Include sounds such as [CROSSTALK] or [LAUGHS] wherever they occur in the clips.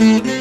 Mm-hmm.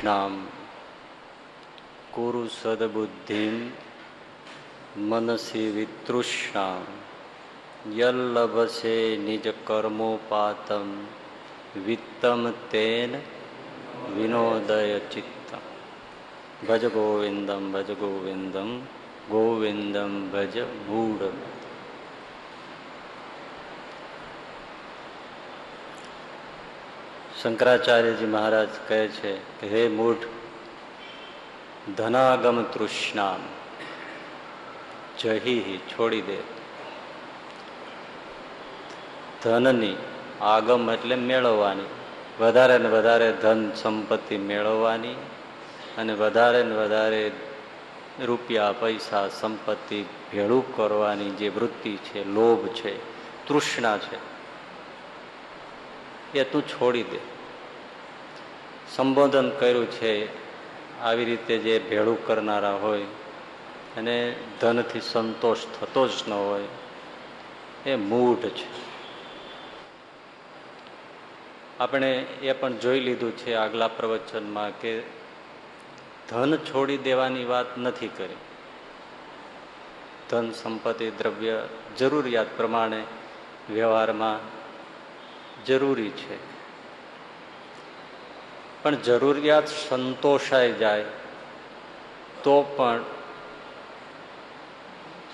તૃષ્ણામ કુરુ સદબુદ્ધિ મનસી વિતૃષ્ણામ. યલ્લભસે નિજ કર્મોપાતમ વિત્તમ તેન વિનોદય ચિત્ત ભજ ગોવિંદમ ભજ ગોવિંદમ ગોવિંદમ ભજ મૂળ શંકરાચાર્યજી મહારાજ કહે છે કે, હે મૂઢ, ધનાગમ તૃષ્ણામ, જહી છોડી દે. ધનની આગમ એટલે મેળવવાની. વધારે ને વધારે ધન સંપત્તિ મેળવવાની અને વધારે ને વધારે રૂપિયા, પૈસા, સંપત્તિ ભેળું કરવાની જે વૃત્તિ છે, લોભ છે, તૃષ્ણા છે. એ તું છોડી દે. સંબોધન કર્યું છે, આવી રીતે જે ભેળું કરનારા હોય, અને ધનથી સંતોષ થતો જ ન હોય, એ મૂઢ છે. આપણે એ પણ જોઈ લીધું છે આગલા પ્રવચનમાં કે ધન છોડી દેવાની વાત નથી કરી. ધન, સંપત્તિ, દ્રવ્ય, જરૂરિયાત પ્રમાણે વ્યવહારમાં જરૂરી છે. પણ જરૂરિયાત સંતોષાઈ જાય, તો પણ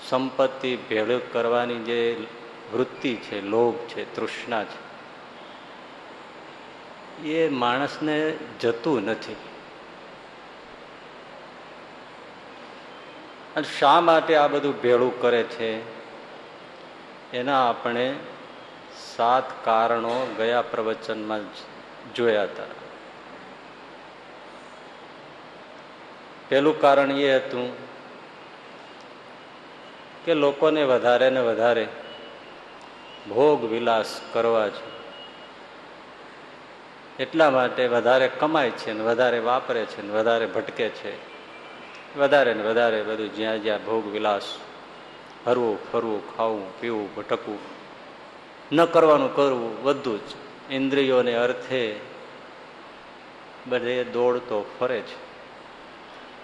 સંપત્તિ ભેળું કરવાની જે વૃત્તિ છે, લોભ છે, તૃષ્ણા છે, એ માણસને જતું નથી. અને શા માટે આ બધું ભેળું કરે છે? એના આપણે સાત કારણો ગયા પ્રવચનમાં જોયા હતા. પેલું કારણ એ હતું કે લોકોને વધારે ને વધારે ભોગ વિલાસ કરવા છે. એટલા માટે વધારે કમાય છે ને વધારે વાપરે છે ને વધારે ભટકે છે. વધારે ને વધારે બધું જ્યાં જ્યાં ભોગ વિલાસ હરવું, ફરવું, ખાવું, પીવું, ભટકવું ન કરવાનું કરવું, બધું જ. ઇન્દ્રિયોને અર્થે બધે દોડતો ફરે છે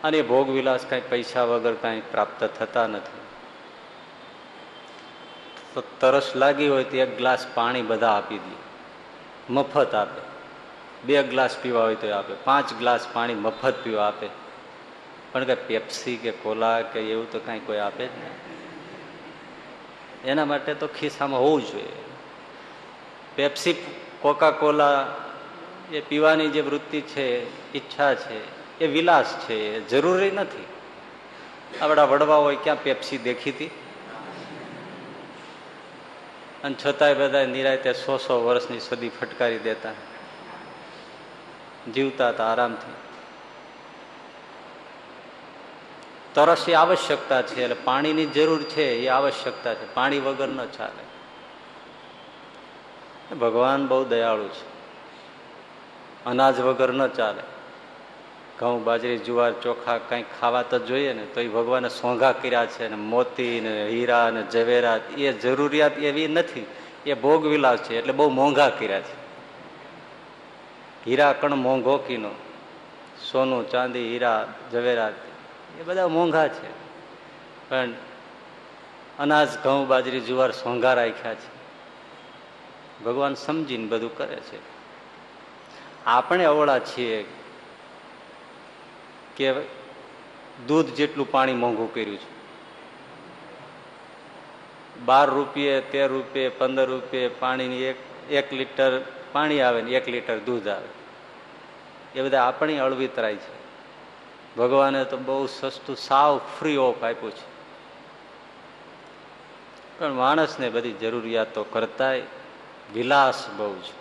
અને ભોગવિલાસ કાંઈ પૈસા વગર કાંઈ પ્રાપ્ત થતા નથી. તરસ લાગી હોય તો એક ગ્લાસ પાણી બધા આપી દે. મફત આપે. બે ગ્લાસ પીવા હોય તો આપે. પાંચ ગ્લાસ પાણી મફત પીવા આપે. પણ કે પેપ્સી કે કોલા કે એવું તો કાંઈ કોઈ આપે જ નહીં. એના માટે તો ખિસ્સામાં હોવું જોઈએ. પેપ્સી કોકા કોલા એ પીવાની જે વૃત્તિ છે, ઈચ્છા છે, એ વિલાસ છે, એ જરૂરી નથી. આપણા વડવાઓએ ક્યાં પેપ્સી દેખી હતી અને છતાંય બધા નિરાયતે સો સો વર્ષની સદી ફટકારી દેતા. જીવતા હતા આરામથી. તરસ એ આવશ્યકતા છે, એટલે પાણીની જરૂર છે, એ આવશ્યકતા છે. પાણી વગર ન ચાલે. ભગવાન બહુ દયાળુ છે. અનાજ વગર ન ચાલે. ઘઉં, બાજરી, જુવાર, ચોખા કંઈક ખાવા તો જોઈએ ને, તો એ ભગવાને સોંઘા કર્યા છે ને, મોતી ને, હીરા ને ઝવેરાત એ જરૂરિયાત એવી નથી. એ ભોગ વિલાસ છે, એટલે બહુ મોંઘા કર્યા છે. હીરા કણ મોંઘો કીનો. સોનું, ચાંદી, હીરા ઝવેરાત એ બધા મોંઘા છે. પણ અનાજ, ઘઉં, બાજરી, જુવાર સોંઘા રાખ્યા છે. ભગવાન સમજીને બધું કરે છે. આપણે અવળા છીએ કે દૂધ જેટલું પાણી મોંઘું કર્યું છે. બાર રૂપિયે, તેર રૂપિયે, પંદર રૂપિયે પાણીની એક એક લીટર પાણી આવે ને એક લીટર દૂધ આવે. એ બધા આપણી અળવિતરાય છે. ભગવાને તો બહુ સસ્તું સાવ ફ્રી ઓફ આપ્યું છે. પણ માણસને બધી જરૂરિયાતો કરતાય વિલાસ બહુ છે.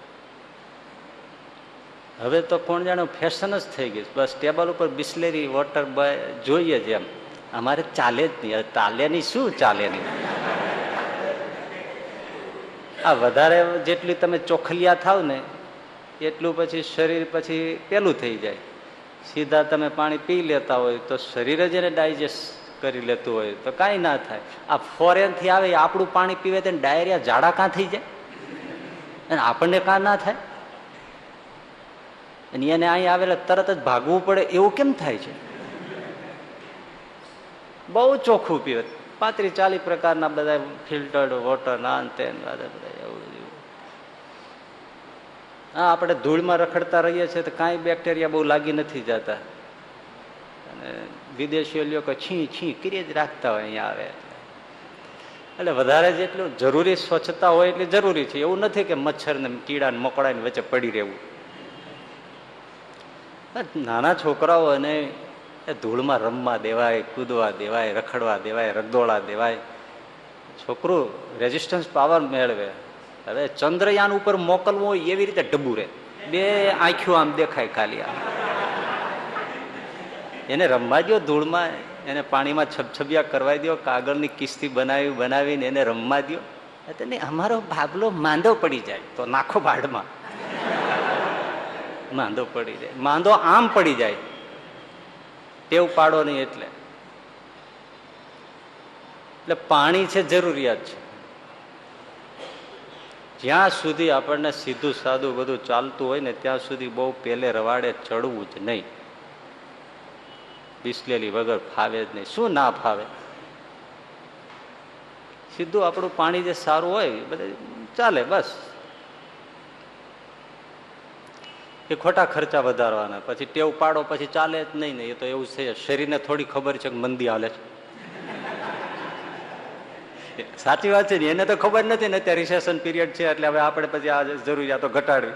હવે તો કોણ જાણે ફેશન જ થઈ ગઈ બસ ટેબલ ઉપર બિસ્લેરી, વોટર જોઈએ જ એમ. અમારે ચાલે જ નહીં. ચાલે નહીં શું ચાલે નહીં આ વધારે જેટલી તમે ચોખલિયા થાવ ને, એટલું પછી શરીર પછી પેલું થઈ જાય. સીધા તમે પાણી પી લેતા હોય તો શરીર જ એને ડાયજેસ્ટ કરી લેતું હોય તો કાંઈ ના થાય. આ ફોરેનથી આવે આપણું પાણી પીવે તેને ડાયરિયા ઝાડા કાં થઈ જાય? અને આપણને કાં ના થાય? અને એને અહીં આવેલા તરત જ ભાગવું પડે, એવું કેમ થાય છે? બહુ ચોખ્ખું પીવે. પાંત્રીસ, ચાલીસ પ્રકારના બધા ફિલ્ટર્ડ વોટર, નાન, તેન બધા એવું હા આપણે ધૂળમાં રખડતા રહીએ છીએ તો કાંઈ બેક્ટેરિયા બહુ લાગી નથી જતા. અને વિદેશીઓ લ્યો કે છી છી કરી જ રાખતા હોય, અહીંયા આવે. એટલે વધારે જેટલું જરૂરી સ્વચ્છતા હોય એટલી જરૂરી છે. એવું નથી કે મચ્છર ને કીડા ને મકોડા વચ્ચે પડી રહેવું. નાના છોકરાઓ અને ધૂળમાં રમવા દેવાય, કૂદવા દેવાય, રખડવા દેવાય, રગદોળા દેવાય. છોકરું રેઝિસ્ટન્સ પાવર મેળવે. હવે ચંદ્રયાન ઉપર મોકલવું હોય એવી રીતે ડબ્બુ રહે. બે આંખ્યું આમ દેખાય ખાલી આમ. એને રમવા દો ધૂળમાં એને પાણીમાં છબછબિયા કરવાઈ દો કાગળની કિસ્તી બનાવી, બનાવીને એને રમવા દો એટલે અમારો ભાગલો માંદો પડી જાય. તો નાખો બાળમાં માંદો પડી જાય. માંદો આમ પડી જાય. ટેવ પાડો નહીં એટલે. એટલે પાણી છે જરૂરિયાત છે. જ્યાં સુધી આપણને સીધું સાદું બધું ચાલતું હોય ને, ત્યાં સુધી બહુ પેલે રવાડે ચડવું જ નહીં. બિસ્લેલી વગર ફાવે જ નહીં. શું ના ફાવે? સીધું આપણું પાણી જે સારું હોય બધે ચાલે, બસ. એ ખોટા ખર્ચા વધારવાના. પછી ટેવ પાડો, પછી ચાલે જ નહીં ને, એ તો એવું છે. શરીરને થોડી ખબર છે કે મંદી હાલે છે. સાચી વાત છે ને, એને તો ખબર નથી ને, અત્યારે રિસેશન પિરિયડ છે એટલે હવે આપણે પછી આ જરૂરિયાતો ઘટાડવી.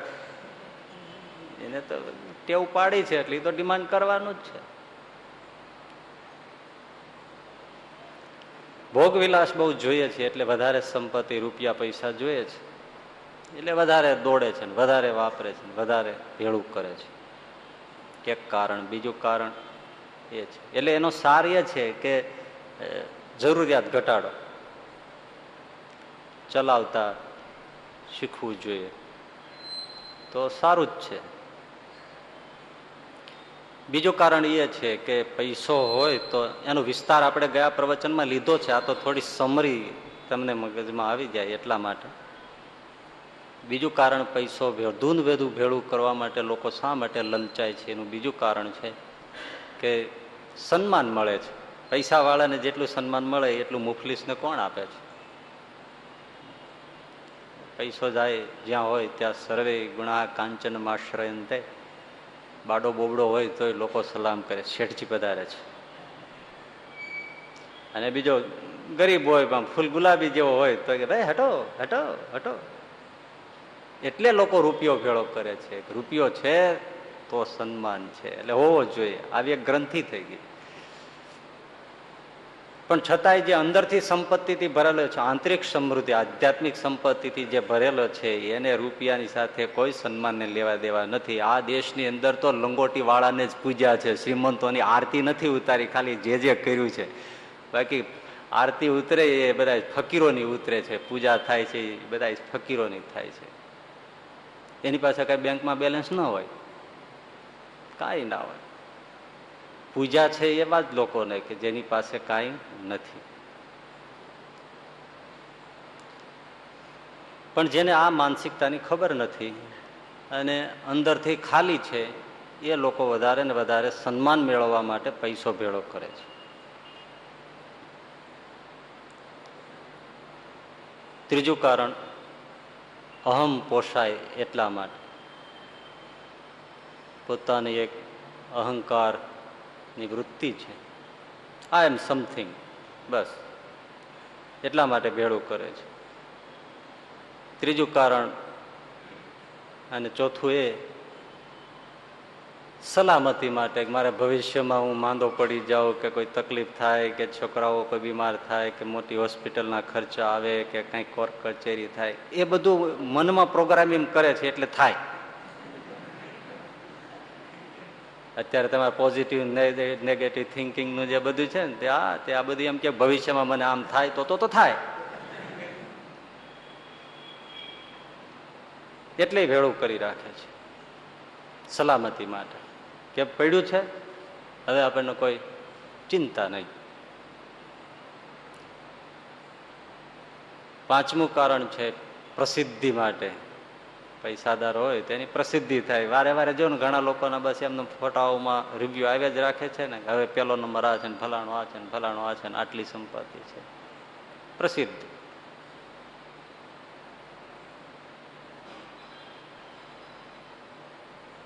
એને તો ટેવ પાડી છે એટલે એ તો ડિમાન્ડ કરવાનું જ છે. ભોગ વિલાસ બહુ જોઈએ છે, એટલે વધારે સંપત્તિ, રૂપિયા, પૈસા જોઈએ છે. એટલે વધારે દોડે છે ને, વધારે વાપરે છે વધારે ભેળું કરે છે. એક કારણ, બીજું કારણ એ છે. એટલે એનો સાર એ છે કે જરૂરિયાત ઘટાડો. ચલાવતા શીખવું જોઈએ. તો સારું જ છે. બીજું કારણ એ છે કે પૈસો હોય તો એનો વિસ્તાર આપણે ગયા પ્રવચનમાં લીધો છે. આ તો થોડી સમરી તમને મગજમાં આવી જાય એટલા માટે. બીજું કારણ પૈસો વધુને વધુ ભેળું કરવા માટે લોકો શા માટે લલચાય છે એનું બીજું કારણ છે કે સન્માન મળે છે. પૈસાવાળાને જેટલું સન્માન મળે એટલું મુફલીસને કોણ આપે છે? પૈસો જાય જ્યાં હોય ત્યાં સર્વે ગુણા કાંચન માશ્રયંતે બાડો બોબડો હોય તોય લોકો સલામ કરે, શેઠજી પધારે છે. અને બીજો ગરીબ હોય પણ ફૂલ ગુલાબી જેવો હોય તો કે, ભાઈ, હટો હટો હટો. એટલે લોકો રૂપિયો ભેળો કરે છે. રૂપિયો છે તો સન્માન છે. એટલે હોવો જોઈએ. આવી એક ગ્રંથિ થઈ ગઈ. પણ છતાંય જે અંદરથી સંપત્તિથી ભરેલો છે, આંતરિક સમૃદ્ધિ, આધ્યાત્મિક સંપત્તિથી જે ભરેલો છે, એને રૂપિયાની સાથે કોઈ સન્માનને લેવા દેવા નથી. આ દેશની અંદર તો લંગોટીવાળાને જ પૂજ્યા છે. શ્રીમંતોની આરતી નથી ઉતારી, ખાલી જે જે કર્યું છે. બાકી આરતી ઉતરે એ બધા ફકીરોની ઉતરે છે. પૂજા થાય છે એ બધા ફકીરોની થાય છે. એની પાસે કાંઈ બેંકમાં બેલેન્સ ન હોય? કાંઈ ના હોય. પૂજા છે એવા જ લોકોને કે જેની પાસે કાંઈ નથી. પણ જેને આ માનસિકતાની ખબર નથી અને અંદરથી ખાલી છે, એ લોકો વધારે ને વધારે સન્માન મેળવવા માટે પૈસો ભેળો કરે છે. ત્રીજું કારણ, અહમ પોષાય એટલા માટે. પોતાની એક અહંકારની વૃત્તિ છે. આઈ એમ સમથિંગ બસ. એટલા માટે ભેળું કરે છે. ત્રીજું કારણ, અને ચોથું એ, સલામતી માટે મારે ભવિષ્યમાં હું માંદો પડી જાઉં કે કોઈ તકલીફ થાય કે છોકરાઓ કોઈ બીમાર થાય કે મોટી હોસ્પિટલના ખર્ચા આવે કે કંઈક કોર્ટ કચેરી થાય, એ બધું મનમાં પ્રોગ્રામિંગ કરે છે એટલે થાય. અત્યારે તમારે પોઝિટિવ નેગેટિવ થિંકિંગનું જે બધું છે ને, તે આ તે આ બધું એમ કે ભવિષ્યમાં મને આમ થાય તો તો થાય. એટલે ભેળું કરી રાખે છે. સલામતી માટે. કે પડ્યું છે? હવે આપણને કોઈ ચિંતા નહીં. પાંચમું કારણ છે પ્રસિદ્ધિ માટે. પૈસાદાર હોય, તેની પ્રસિદ્ધિ થાય. વારે વારે જો ને ઘણા લોકોના બસ એમના ફોટાઓમાં રિવ્યુ આવ્યા જ રાખે છે ને હવે પેલો નંબર આ છે ને, ફલાણો આ છે ને, ફલાણો આ છે ને, આટલી સંપત્તિ છે. પ્રસિદ્ધ.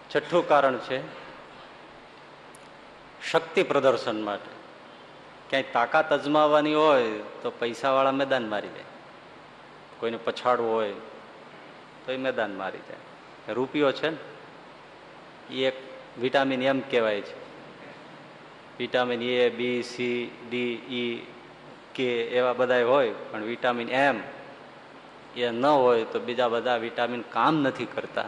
છઠ્ઠું કારણ છે શક્તિ પ્રદર્શન માટે. ક્યાંય તાકાત અજમાવવાની હોય તો પૈસાવાળા મેદાન મારી દે. કોઈને પછાડવું હોય તો એ મેદાન મારી જાય. રૂપિયો છે ને એ એક વિટામિન એમ કહેવાય છે. Vitamin A, B, C, D, E, K એવા બધા હોય, પણ વિટામિન એમ એ ન હોય તો બીજા બધા વિટામિન કામ નથી કરતા.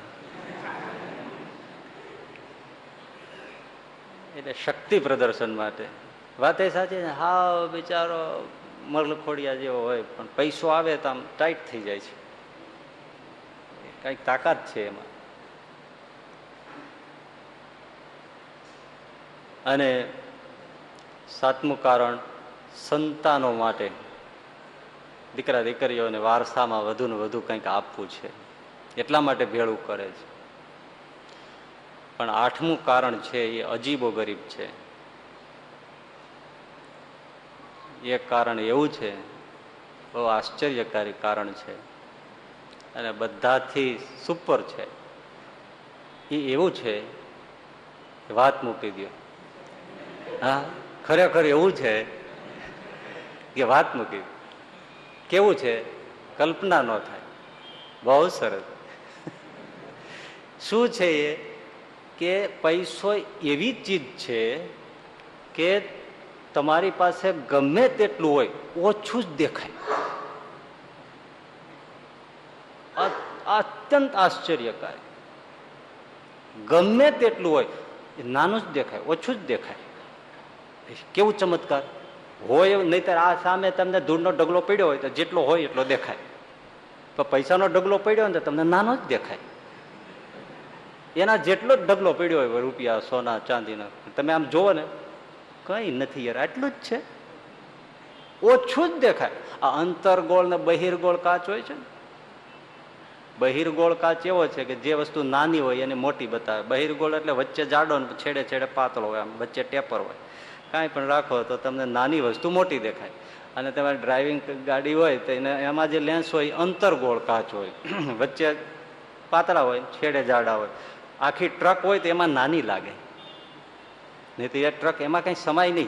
એટલે શક્તિ પ્રદર્શન માટે. વાત એ સાચી હાવ બિચારો મરલખોડિયા જેવો હોય, પણ પૈસો આવે તો આમ ટાઈટ થઈ જાય છે. કંઈક તાકાત છે એમાં. અને સાતમું કારણ, સંતાનો માટે દીકરા દીકરીઓને વારસામાં વધુ ને વધુ કંઈક આપવું છે. એટલા માટે ભેળું કરે છે. પણ આઠમું કારણ છે એ અજીબો ગરીબ છે. એ કારણ એવું છે, બહુ આશ્ચર્યકારી કારણ છે. અને બધાથી સુપર છે. એ એવું છે વાત મૂકી દો હા, ખરેખર એવું છે કે વાત મૂકી કેવું છે? કલ્પના ન થાય. બહુ સરસ. શું છે એ? કે પૈસો એવી ચીજ છે કે તમારી પાસે ગમે તેટલું હોય, ઓછું જ દેખાય. અત્યંત આશ્ચર્યકારી. ગમે તેટલું હોય, એ નાનું જ દેખાય, ઓછું જ દેખાય. કેવું ચમત્કાર? હોય નહીતર આ સામે તમને ધૂળનો ડગલો પડ્યો હોય તો જેટલો હોય એટલો દેખાય. તો પૈસાનો ડગલો પડ્યો હોય તો તમને નાનો જ દેખાય. એના જેટલો જ ઢગલો પડ્યો હોય, રૂપિયા, સોના, ચાંદીના. તમે આમ જુઓ ને, કઈ નથી યાર, આટલું જ છે. ઓછું જ દેખાય. આ અંતરગોળ ને બહિર્ગોળ કાચ હોય છે ને બહિર્ગોળ કાચ એવો છે કે જે વસ્તુ નાની હોય એને મોટી બતાવે. બહિર્ગોળ એટલે વચ્ચે જાડો ને છેડે છેડે પાતળો હોય, આમ વચ્ચે ટેપર હોય. કાંઈ પણ રાખો તો તમને નાની વસ્તુ મોટી દેખાય. અને તમારે ડ્રાઇવિંગ ગાડી હોય તો એને, એમાં જે લેન્સ હોય અંતરગોળ કાચ હોય. [CLEARS THROAT] વચ્ચે પાતળા હોય, છેડે જાડા હોય. આખી ટ્રક હોય તો એમાં નાની લાગે. નહીં તો એ ટ્રક એમાં કંઈ સમાય નહીં.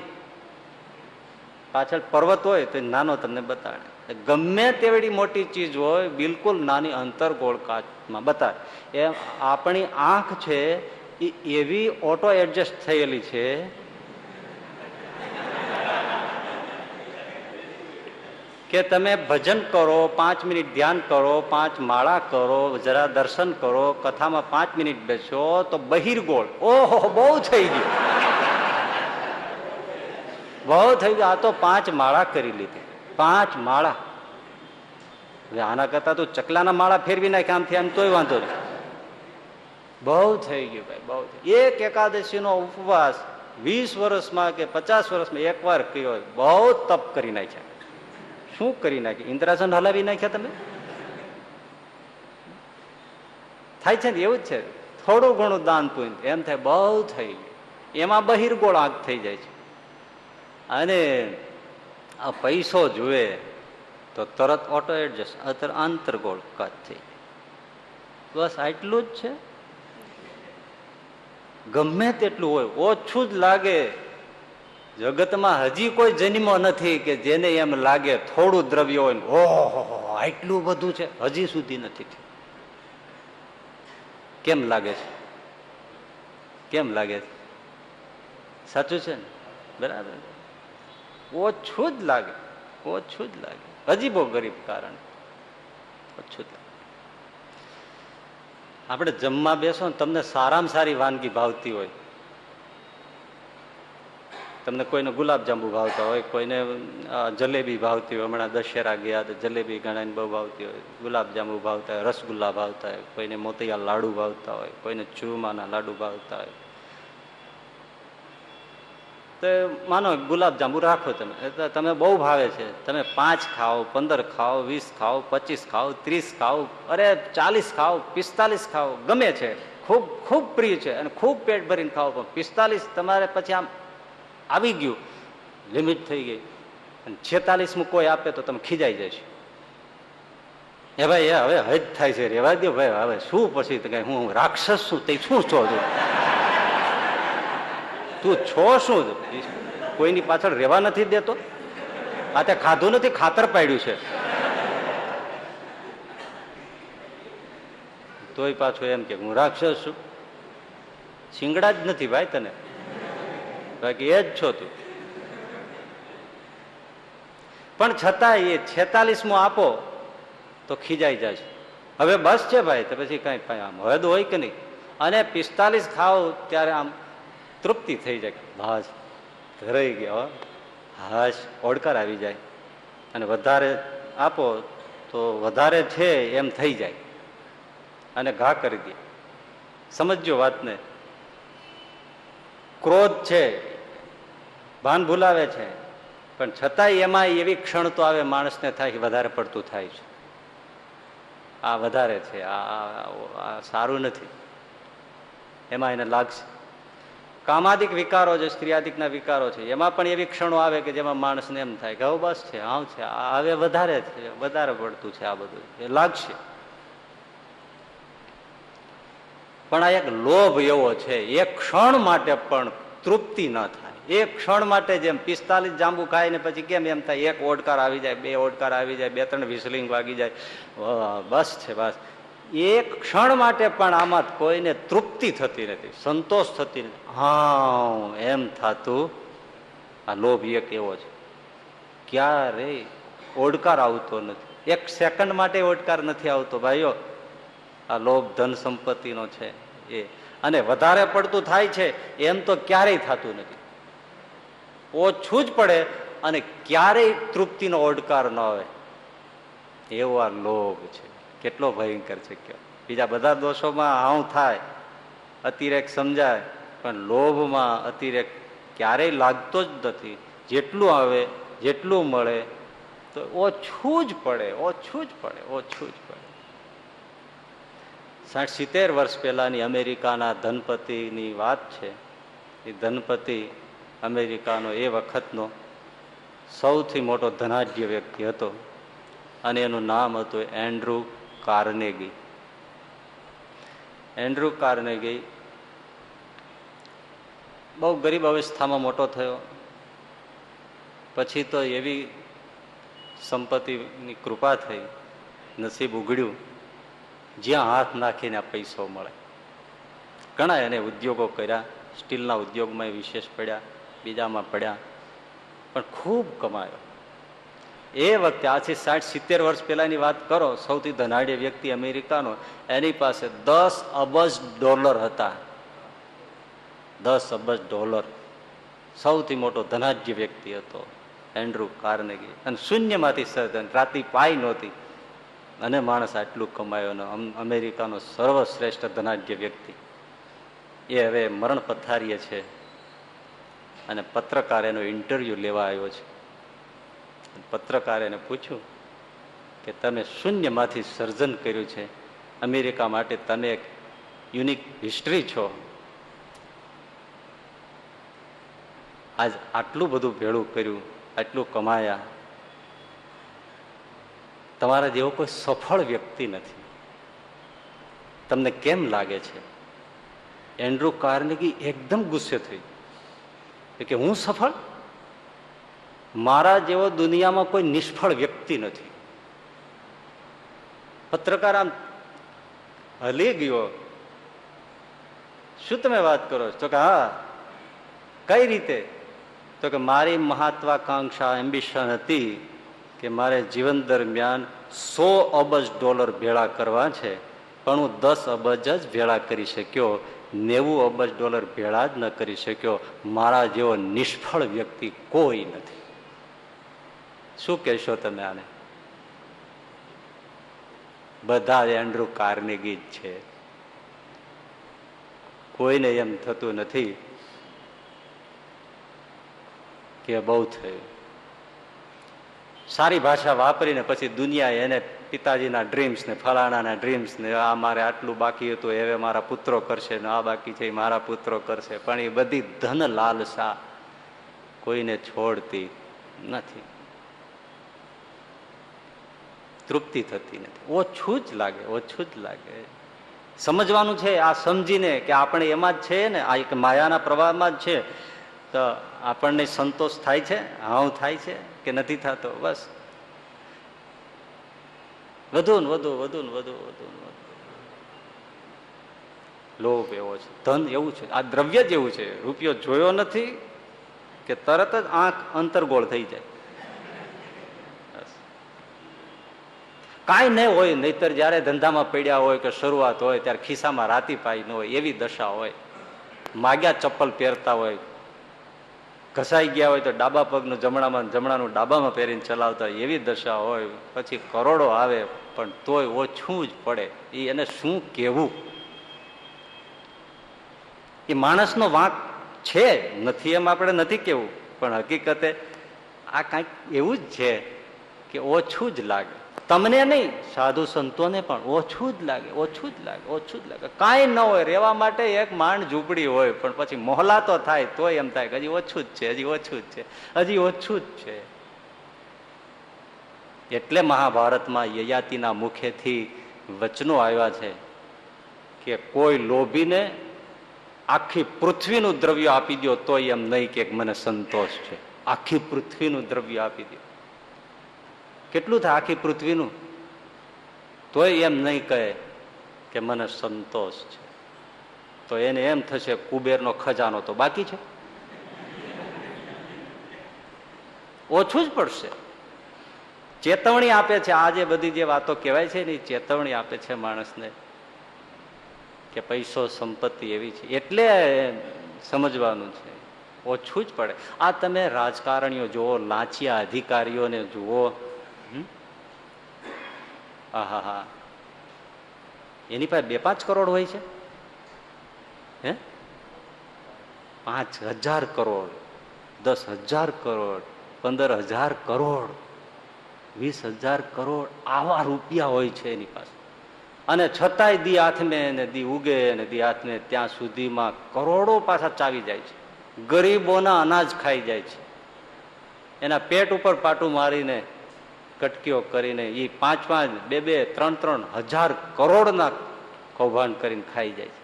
પાછળ પર્વત હોય તો નાનો તમને બતાડે. ગમે તેવડી મોટી ચીજ હોય, બિલકુલ નાની અંતર કાચમાં બતાવે. એમ આપણી આંખ છે, એ એવી ઓટો એડજસ્ટ થયેલી છે, કે તમે ભજન કરો, પાંચ મિનિટ ધ્યાન કરો, પાંચ માળા કરો, જરા દર્શન કરો, કથામાં પાંચ મિનિટ બેસો, તો બહિર્ગોળ ઓહો, બહુ થઈ ગયું. બહુ થઈ ગયું. આ તો પાંચ માળા કરી લીધી. પાંચ માળા. આના કરતા તો ચકલાના માળા ફેરવી નાખ્યા આમથી આમ તોય વાંધો નહીં. બહુ થઈ ગયું ભાઈ, બહુ એક એકાદશીનો ઉપવાસ વીસ વર્ષમાં કે પચાસ વર્ષમાં એકવાર કર્યો કયો બહુ તપ કરી નાખ્યા. શું કરી નાખ્યું? ઇન્દ્રાસન હલાવી નાખ્યા તમે? થાય છે ને એવું જ છે. થોડું ઘણું દાન પૂન એમ થાય, બહુ થઈ ગયું. એમાં બહિર્ગોળ આંખ થઈ જાય છે. અને આ પૈસો જુએ તો તરત ઓટો એડજસ્ટ અત્યારે આંતરગોળ કટ થઈ બસ આટલું જ છે? ગમે તેટલું હોય, ઓછું જ લાગે. જગતમાં હજી કોઈ જન્મ નથી કે જેને એમ લાગે થોડું દ્રવ્ય હોય ને આટલું બધું છે? હજી સુધી નથી. કેમ લાગે છે? કેમ લાગે છે? સાચું છે ને? બરાબર. ઓછું જ લાગે, ઓછું જ લાગે. હજી બહુ ગરીબ કારણ. ઓછું જ લાગે. આપણે જમવા બેસો ને તમને સારામાં સારી વાનગી ભાવતી હોય. તમને કોઈને ગુલાબજાંબુ ભાવતા હોય, કોઈને જલેબી ભાવતી હોય. હમણાં દશેરા ગયા તો જલેબી ઘણાને બહુ ભાવતી હોય. ગુલાબજાંબુ ભાવતા હોય, રસગુલ્લા ભાવતા હોય, કોઈને મોતિયા લાડુ ભાવતા હોય, કોઈને ચૂરમાના લાડુ ભાવતા હોય. તો માનો ગુલાબજાંબુ રાખો તમે. તમે બહુ ભાવે છે. તમે પાંચ ખાઓ, પંદર ખાઓ, વીસ ખાઓ, પચીસ ખાઓ, ત્રીસ ખાઓ, અરે ચાલીસ ખાઓ, પિસ્તાલીસ ખાઓ, ગમે છે. ખૂબ ખૂબ પ્રિય છે અને ખૂબ પેટ ભરીને ખાઓ પણ પિસ્તાલીસ તમારે પછી આમ આવી ગયું. લિમિટ થઈ ગઈ. અને છેતાલીસમું કોઈ આપે તો તમે ખીજાઈ જશો. એ ભાઈ, એ હવે હજ થાય છે. રેવા દો ભાઈ, હવે શું પછી હું રાક્ષસ છું, તે શું છો તું છો શું? કોઈની પાછળ રહેવા નથી દેતો? આ તે ખાધું નથી, ખાતર પાડ્યું છે. તોય પાછું એમ કે, હું રાક્ષસ છું. શિંગડા જ નથી ભાઈ તને. બાકી એ જ છો તું. પણ છતાં એ છેતાલીસમો આપો તો ખીજાઈ જાય છે હવે બસ છે ભાઈ, તો પછી કઈ આમ હદ હોય કે નહીં? અને પિસ્તાલીસ ખાવ ત્યારે આમ તૃપ્તિ થઈ જાય. હાશ ધરાઈ ગયો. હાશ ઓડકાર આવી જાય. અને વધારે આપો તો વધારે છે એમ થઈ જાય. અને ઘા કરી દે. સમજો વાતને. ક્રોધ છે, ભાન ભૂલાવે છે. પણ છતાંય એમાં એવી ક્ષણ તો આવે માણસને થાય વધારે પડતું થાય છે. આ વધારે છે. આ સારું નથી. એમાં એને લાગશે. કામાદિક વિકારો જે સ્ત્રીયાદિકના વિકારો છે, એમાં પણ એવી ક્ષણો આવે કે જેમાં માણસને એમ થાય કે બસ છે હા છે હવે વધારે છે, વધારે પડતું છે આ બધું. એ લાગશે. પણ આ એક લોભ એવો છે, એક ક્ષણ માટે પણ તૃપ્તિ ન થાય. એક ક્ષણ માટે જેમ પિસ્તાલીસ જાંબુ ખાય ને પછી કેમ એમ થાય, એક ઓડકાર આવી જાય, બે ઓડકાર આવી જાય, બે ત્રણ વિસલિંગ વાગી જાય. બસ છે, બસ. એક ક્ષણ માટે પણ આમાં કોઈને તૃપ્તિ થતી નથી, સંતોષ થતી નથી. હા એમ થતું. આ લોભ એક એવો છે. ક્યારે ઓડકાર આવતો નથી. એક સેકન્ડ માટે ઓડકાર નથી આવતો, ભાઈઓ. આ લોભ ધન સંપત્તિનો છે એ. અને વધારે પડતું થાય છે, એમ તો ક્યારેય થતું નથી. ઓછું જ પડે અને ક્યારેય તૃપ્તિનો ઓડકાર ન આવે. એવો આ લોભ છે. કેટલો ભયંકર છે કયો. બીજા બધા દોષોમાં આવું થાય, અતિરેક સમજાય, પણ લોભમાં અતિરેક ક્યારેય લાગતો જ નથી. જેટલું આવે, જેટલું મળે, તો ઓછું જ પડે, ઓછું જ પડે, ઓછું જ પડે. સાઠ સિત્તેર વર્ષ પહેલાની અમેરિકાના ધનપતિની વાત છે. એ ધનપતિ અમેરિકાનો એ વખતનો સૌથી મોટો ધનાઢ્ય વ્યક્તિ હતો. અને એનું નામ હતું એન્ડ્રુ કાર્નેગી. એન્ડ્રુ કાર્નેગી બહુ ગરીબ અવસ્થામાં મોટો થયો. પછી તો એવી સંપત્તિની કૃપા થઈ, નસીબ ઉઘડ્યું જ્યાં હાથ નાખીને આ પૈસો મળે. ઘણા એને ઉદ્યોગો કર્યા, સ્ટીલના ઉદ્યોગમાં વિશેષ પડ્યા, બીજામાં પડ્યા, પણ ખૂબ કમાયો. એ વખતે આજથી સાઠ સિત્તેર વર્ષ પહેલાની વાત કરો, સૌથી ધનાઢ્ય વ્યક્તિ અમેરિકાનો, એની પાસે દસ અબજ ડોલર હતા. દસ અબજ ડોલર. સૌથી મોટો ધનાઢ્ય વ્યક્તિ હતો એન્ડ્રુ કાર્નેગી. અને શૂન્યમાંથી સર્જન રાતિ પાઈ નહોતી. અને માણસ આટલું કમાયો અમેરિકાનો સર્વશ્રેષ્ઠ ધનાઢ્ય વ્યક્તિ. એ હવે મરણ પથારીએ છે. અને પત્રકાર એનો ઇન્ટરવ્યૂ લેવા આવ્યો છે. પત્રકારે પૂછ્યું કે તમે શૂન્યમાંથી સર્જન કર્યું છે. અમેરિકા માટે તમે એક યુનિક હિસ્ટ્રી છો. આજ આટલું બધું ભેળું કર્યું, આટલું કમાયા. તમારા જેવો કોઈ સફળ વ્યક્તિ નથી. તમને કેમ લાગે છે? એન્ડ્રુ કાર્નેગી એકદમ ગુસ્સે થઈ. કે હું સફળ? મારા જેવો દુનિયામાં કોઈ નિષ્ફળ વ્યક્તિ નથી. પત્રકાર આમ હલી ગયો. શું તમે વાત કરો છો? કે હા. કઈ રીતે? તો કે મારી મહત્વાકાંક્ષા એમ્બિશન હતી કે મારે જીવન દરમિયાન સો અબજ ડોલર ભેળા કરવા છે, પણ હું દસ અબજ જ ભેળા કરી શક્યો. નેવું અબજ ડોલર ભેળા જ ન કરી શક્યો. મારા જેવો નિષ્ફળ વ્યક્તિ કોઈ નથી. શું કહેશો તમે આને? બધા એન્ડ્રુ કાર્નેગી જ છે. કોઈને એમ થતું નથી કે બહુ થયું. સારી ભાષા વાપરીને પછી દુનિયા એને પિતાજીના ડ્રીમ્સ ને ફલાણાના ડ્રીમ્સ ને આ મારે આટલું બાકી હતું હવે મારા પુત્રો કરશે ને આ બાકી છે મારા પુત્રો કરશે. પણ એ બધી ધન લાલસા કોઈને છોડતી નથી. તૃપ્તિ થતી નથી. ઓછું જ લાગે, ઓછું જ લાગે. સમજવાનું છે, આ સમજીને કે આપણે એમાં જ છે ને, આ એક માયાના પ્રવાહમાં જ છે, તો આપણને સંતોષ થાય છે, હાવ થાય છે કે નથી થતો, બસ. વધુ ને વધુ વધુ ને વધુ વધુ લોભ એવો છે, ધન એવું છે, આ દ્રવ્ય જ એવું છે. રૂપિયો જોયો નથી કે તરત જ આંખ અંતરગોળ થઈ જાય. કાંઈ નહીં હોય, નહીતર જ્યારે ધંધામાં પડ્યા હોય કે શરૂઆત હોય, ત્યારે ખિસ્સામાં રાતી પાઈ ન હોય, એવી દશા હોય. માગ્યા ચપ્પલ પહેરતા હોય. ઘસાઈ ગયા હોય તો ડાબા પગનું જમણામાં, જમણાનું ડાબામાં પહેરીને ચલાવતા હોય, એવી દશા હોય. પછી કરોડો આવે, પણ તોય ઓછું જ પડે. એ એને શું કહેવું? એ માણસનો વાંક છે, નથી એમ આપણે નથી કહેવું. પણ હકીકતે આ કાંઈક એવું જ છે કે ઓછું જ લાગે. તમને નહીં, સાધુ સંતોને પણ ઓછું જ લાગે, ઓછું જ લાગે, ઓછું જ લાગે. કાંઈ ન હોય, રહેવા માટે એક માંડ ઝૂંપડી હોય, પણ પછી મોહલા તો થાય, તોય એમ થાય કે હજી ઓછું જ છે, હજી ઓછું જ છે, હજી ઓછું જ છે. એટલે મહાભારતમાં યયાતિના મુખેથી વચનો આવ્યા છે કે કોઈ લોભીને આખી પૃથ્વીનું દ્રવ્ય આપી દો તોય એમ નહીં કે મને સંતોષ છે. આખી પૃથ્વીનું દ્રવ્ય આપી દો કેટલું થાય આખી પૃથ્વીનું? તોય એમ નહીં કહે કે મને સંતોષ છે. તો એને એમ થશે, કુબેરનો ખજાનો તો બાકી છે. ઓછું જ પડશે. ચેતવણી આપે છે. આ જે બધી જે વાતો કહેવાય છે ને, એ ચેતવણી આપે છે માણસને કે પૈસો સંપત્તિ એવી છે. એટલે સમજવાનું છે. ઓછું જ પડે. આ તમે રાજકારણીઓ જુઓ, લાંચિયા અધિકારીઓને જુઓ? આહા હા એની પાસે બે પાંચ કરોડ હોય છે? હે? પાંચ હજાર કરોડ, દસ હજાર કરોડ, પંદર હજાર કરોડ, વીસ હજાર કરોડ આવા રૂપિયા હોય છે એની પાસે. અને છતાંય દી હાથમે ને દી ઉગે ને દી હાથમે ત્યાં સુધીમાં કરોડો પાછા ચાવી જાય છે. ગરીબોના અનાજ ખાઈ જાય છે. એના પેટ ઉપર પાટું મારીને કટકીઓ કરીને એ પાંચ પાંચ બે બે ત્રણ ત્રણ હજાર કરોડના કૌભાંડ કરીને ખાઈ જાય છે.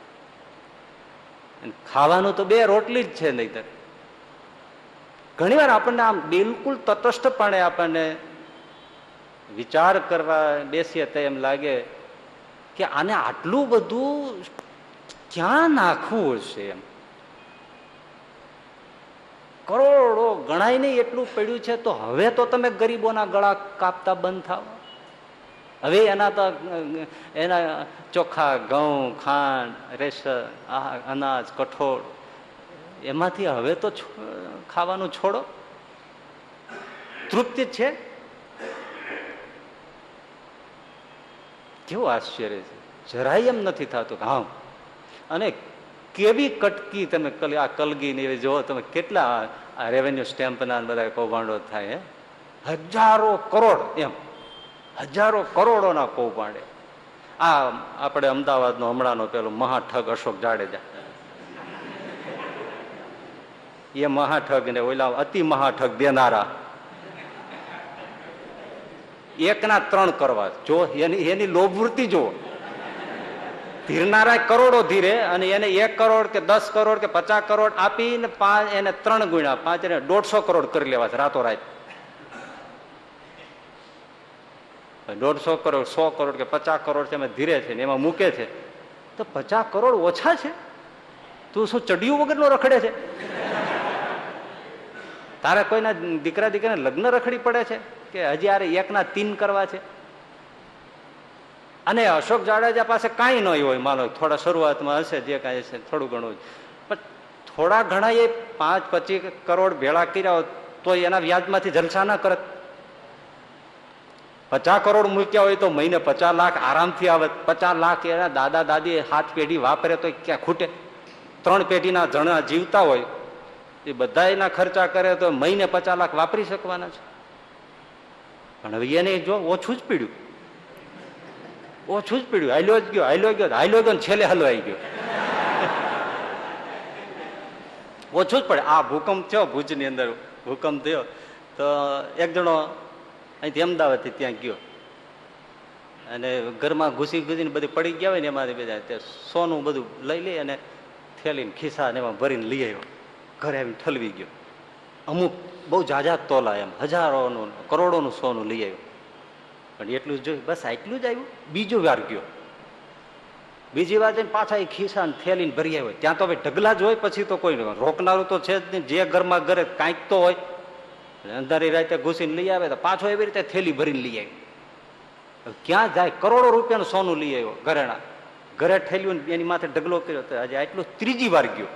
ખાવાનું તો બે રોટલી જ છે નહીતર. ઘણીવાર આપણને આમ બિલકુલ તટસ્થપણે આપણને વિચાર કરવા બેસીએ તો એમ લાગે કે આને આટલું બધું ક્યાં નાખવું હશે એમ? કરોડો ગણાય નહીં એટલું પડ્યું છે, તો હવે તો તમે ગરીબોના ગળા કાપતા બંધ થાવ હવે એના તો, એના ચોખા, ઘઉં, ખાંડ રેશન અનાજ, કઠોળ, એમાંથી હવે તો ખાવાનું છોડો. તૃપ્તિ છે? કેવું આશ્ચર્ય છે? જરાય એમ નથી થતું હા. અને કેવી કટકી તમે આ કલગી ને એવી તમે કેટલા રેવન્યુ સ્ટેમ્પના બધા કૌભાંડો થાય હજારો કરોડ, એમ. હજારો કરોડોના કૌભાંડે. આ આપણે અમદાવાદનો હમણાંનો પેલો મહાઠગ અશોક જાડેજા. એ મહાઠગ ને ઓલા અતિ મહાઠગ દેનારા. એકના ત્રણ કરવા. જો એની એની લોભવૃત્તિ જુઓ. ધીરનારા કરોડો ધીરે અને એને એક કરોડ કે દસ કરોડ કે પચાસ કરોડ આપીને પાંચ એને ત્રણ ગુણ્યા. પાંચ એને દોઢસો કરોડ કરી લેવા છે રાતોરાત. દોઢસો કરોડ, સો કરોડ કે પચાસ કરોડ છે એમાં ધીરે છે ને એમાં મૂકે છે. તો પચાસ કરોડ ઓછા છે? તું શું ચડિયું વગરનો રખડે છે? તારે કોઈના દીકરા દીકરાને લગ્ન રખડી પડે છે? કે હજી આરે એકના તીન કરવા છે? અને અશોક જાડેજા પાસે કાંઈ નહીં હોય, માનો, થોડા શરૂઆતમાં હશે, જે કાંઈ હશે, થોડું ઘણું પણ થોડા ઘણા એ પાંચ પચીસ કરોડ ભેળા કર્યા હોય તો એના વ્યાજમાંથી જલસા ના કરત. પચાસ કરોડ મૂક્યા હોય તો મહિને પચાસ લાખ આરામથી આવે પચાસ લાખ એના દાદા દાદી હાથ પેઢી વાપરે તો ક્યાં ખૂટે? ત્રણ પેઢીના જણા જીવતા હોય, એ બધા એના ખર્ચા કરે તો મહિને પચાસ લાખ વાપરી શકવાના છે. પણ હવે એને જો ઓછું જ પીડ્યું. ઓછું જ પીડ્યું હાલ્યો જ ગયો હાલ્યો ગયો હાલ્યો ગયો છેલ્લે હલવાઈ ગયો. ઓછું જ પડે આ ભૂકંપ થયો ભુજની અંદર, ભૂકંપ થયો. તો એક જણો અહીંથી અમદાવાદથી ત્યાં ગયો. અને ઘરમાં ઘૂસી ઘૂસીને બધી પડી ગયા હોય ને એમાંથી બધા સોનું બધું લઈ લઈ અને થેલીને ખિસ્સા ને એમાં ભરીને લઈ આવ્યો. ઘરે આવીને ઠલવી ગયો. અમુક બહુ જાજા તોલા એમ, હજારોનું, કરોડોનું સોનું લઈ આવ્યો. પણ એટલું જોયું બસ આટલું જ આવ્યું. બીજું વાર ગયો. બીજી વાર જઈને પાછા એ ખિસ્સા થેલીને ભરી આવ્યો. ત્યાં તો હવે ઢગલા જ હોય, પછી તો કોઈ રોકનારું તો છે જ નહીં. જે ઘરમાં ઘરે કાંઈક તો હોય અંધારી રાતે ઘૂસીને લઈ આવે તો પાછો એવી રીતે થેલી ભરીને લઈ આવ્યો. ક્યાં જાય? કરોડો રૂપિયાનું સોનું લઈ આવ્યો ઘરેણા. ઘરે ઠેલ્યું એની માથે ઢગલો કર્યો. તો આજે આટલું ત્રીજી વાર ગયો.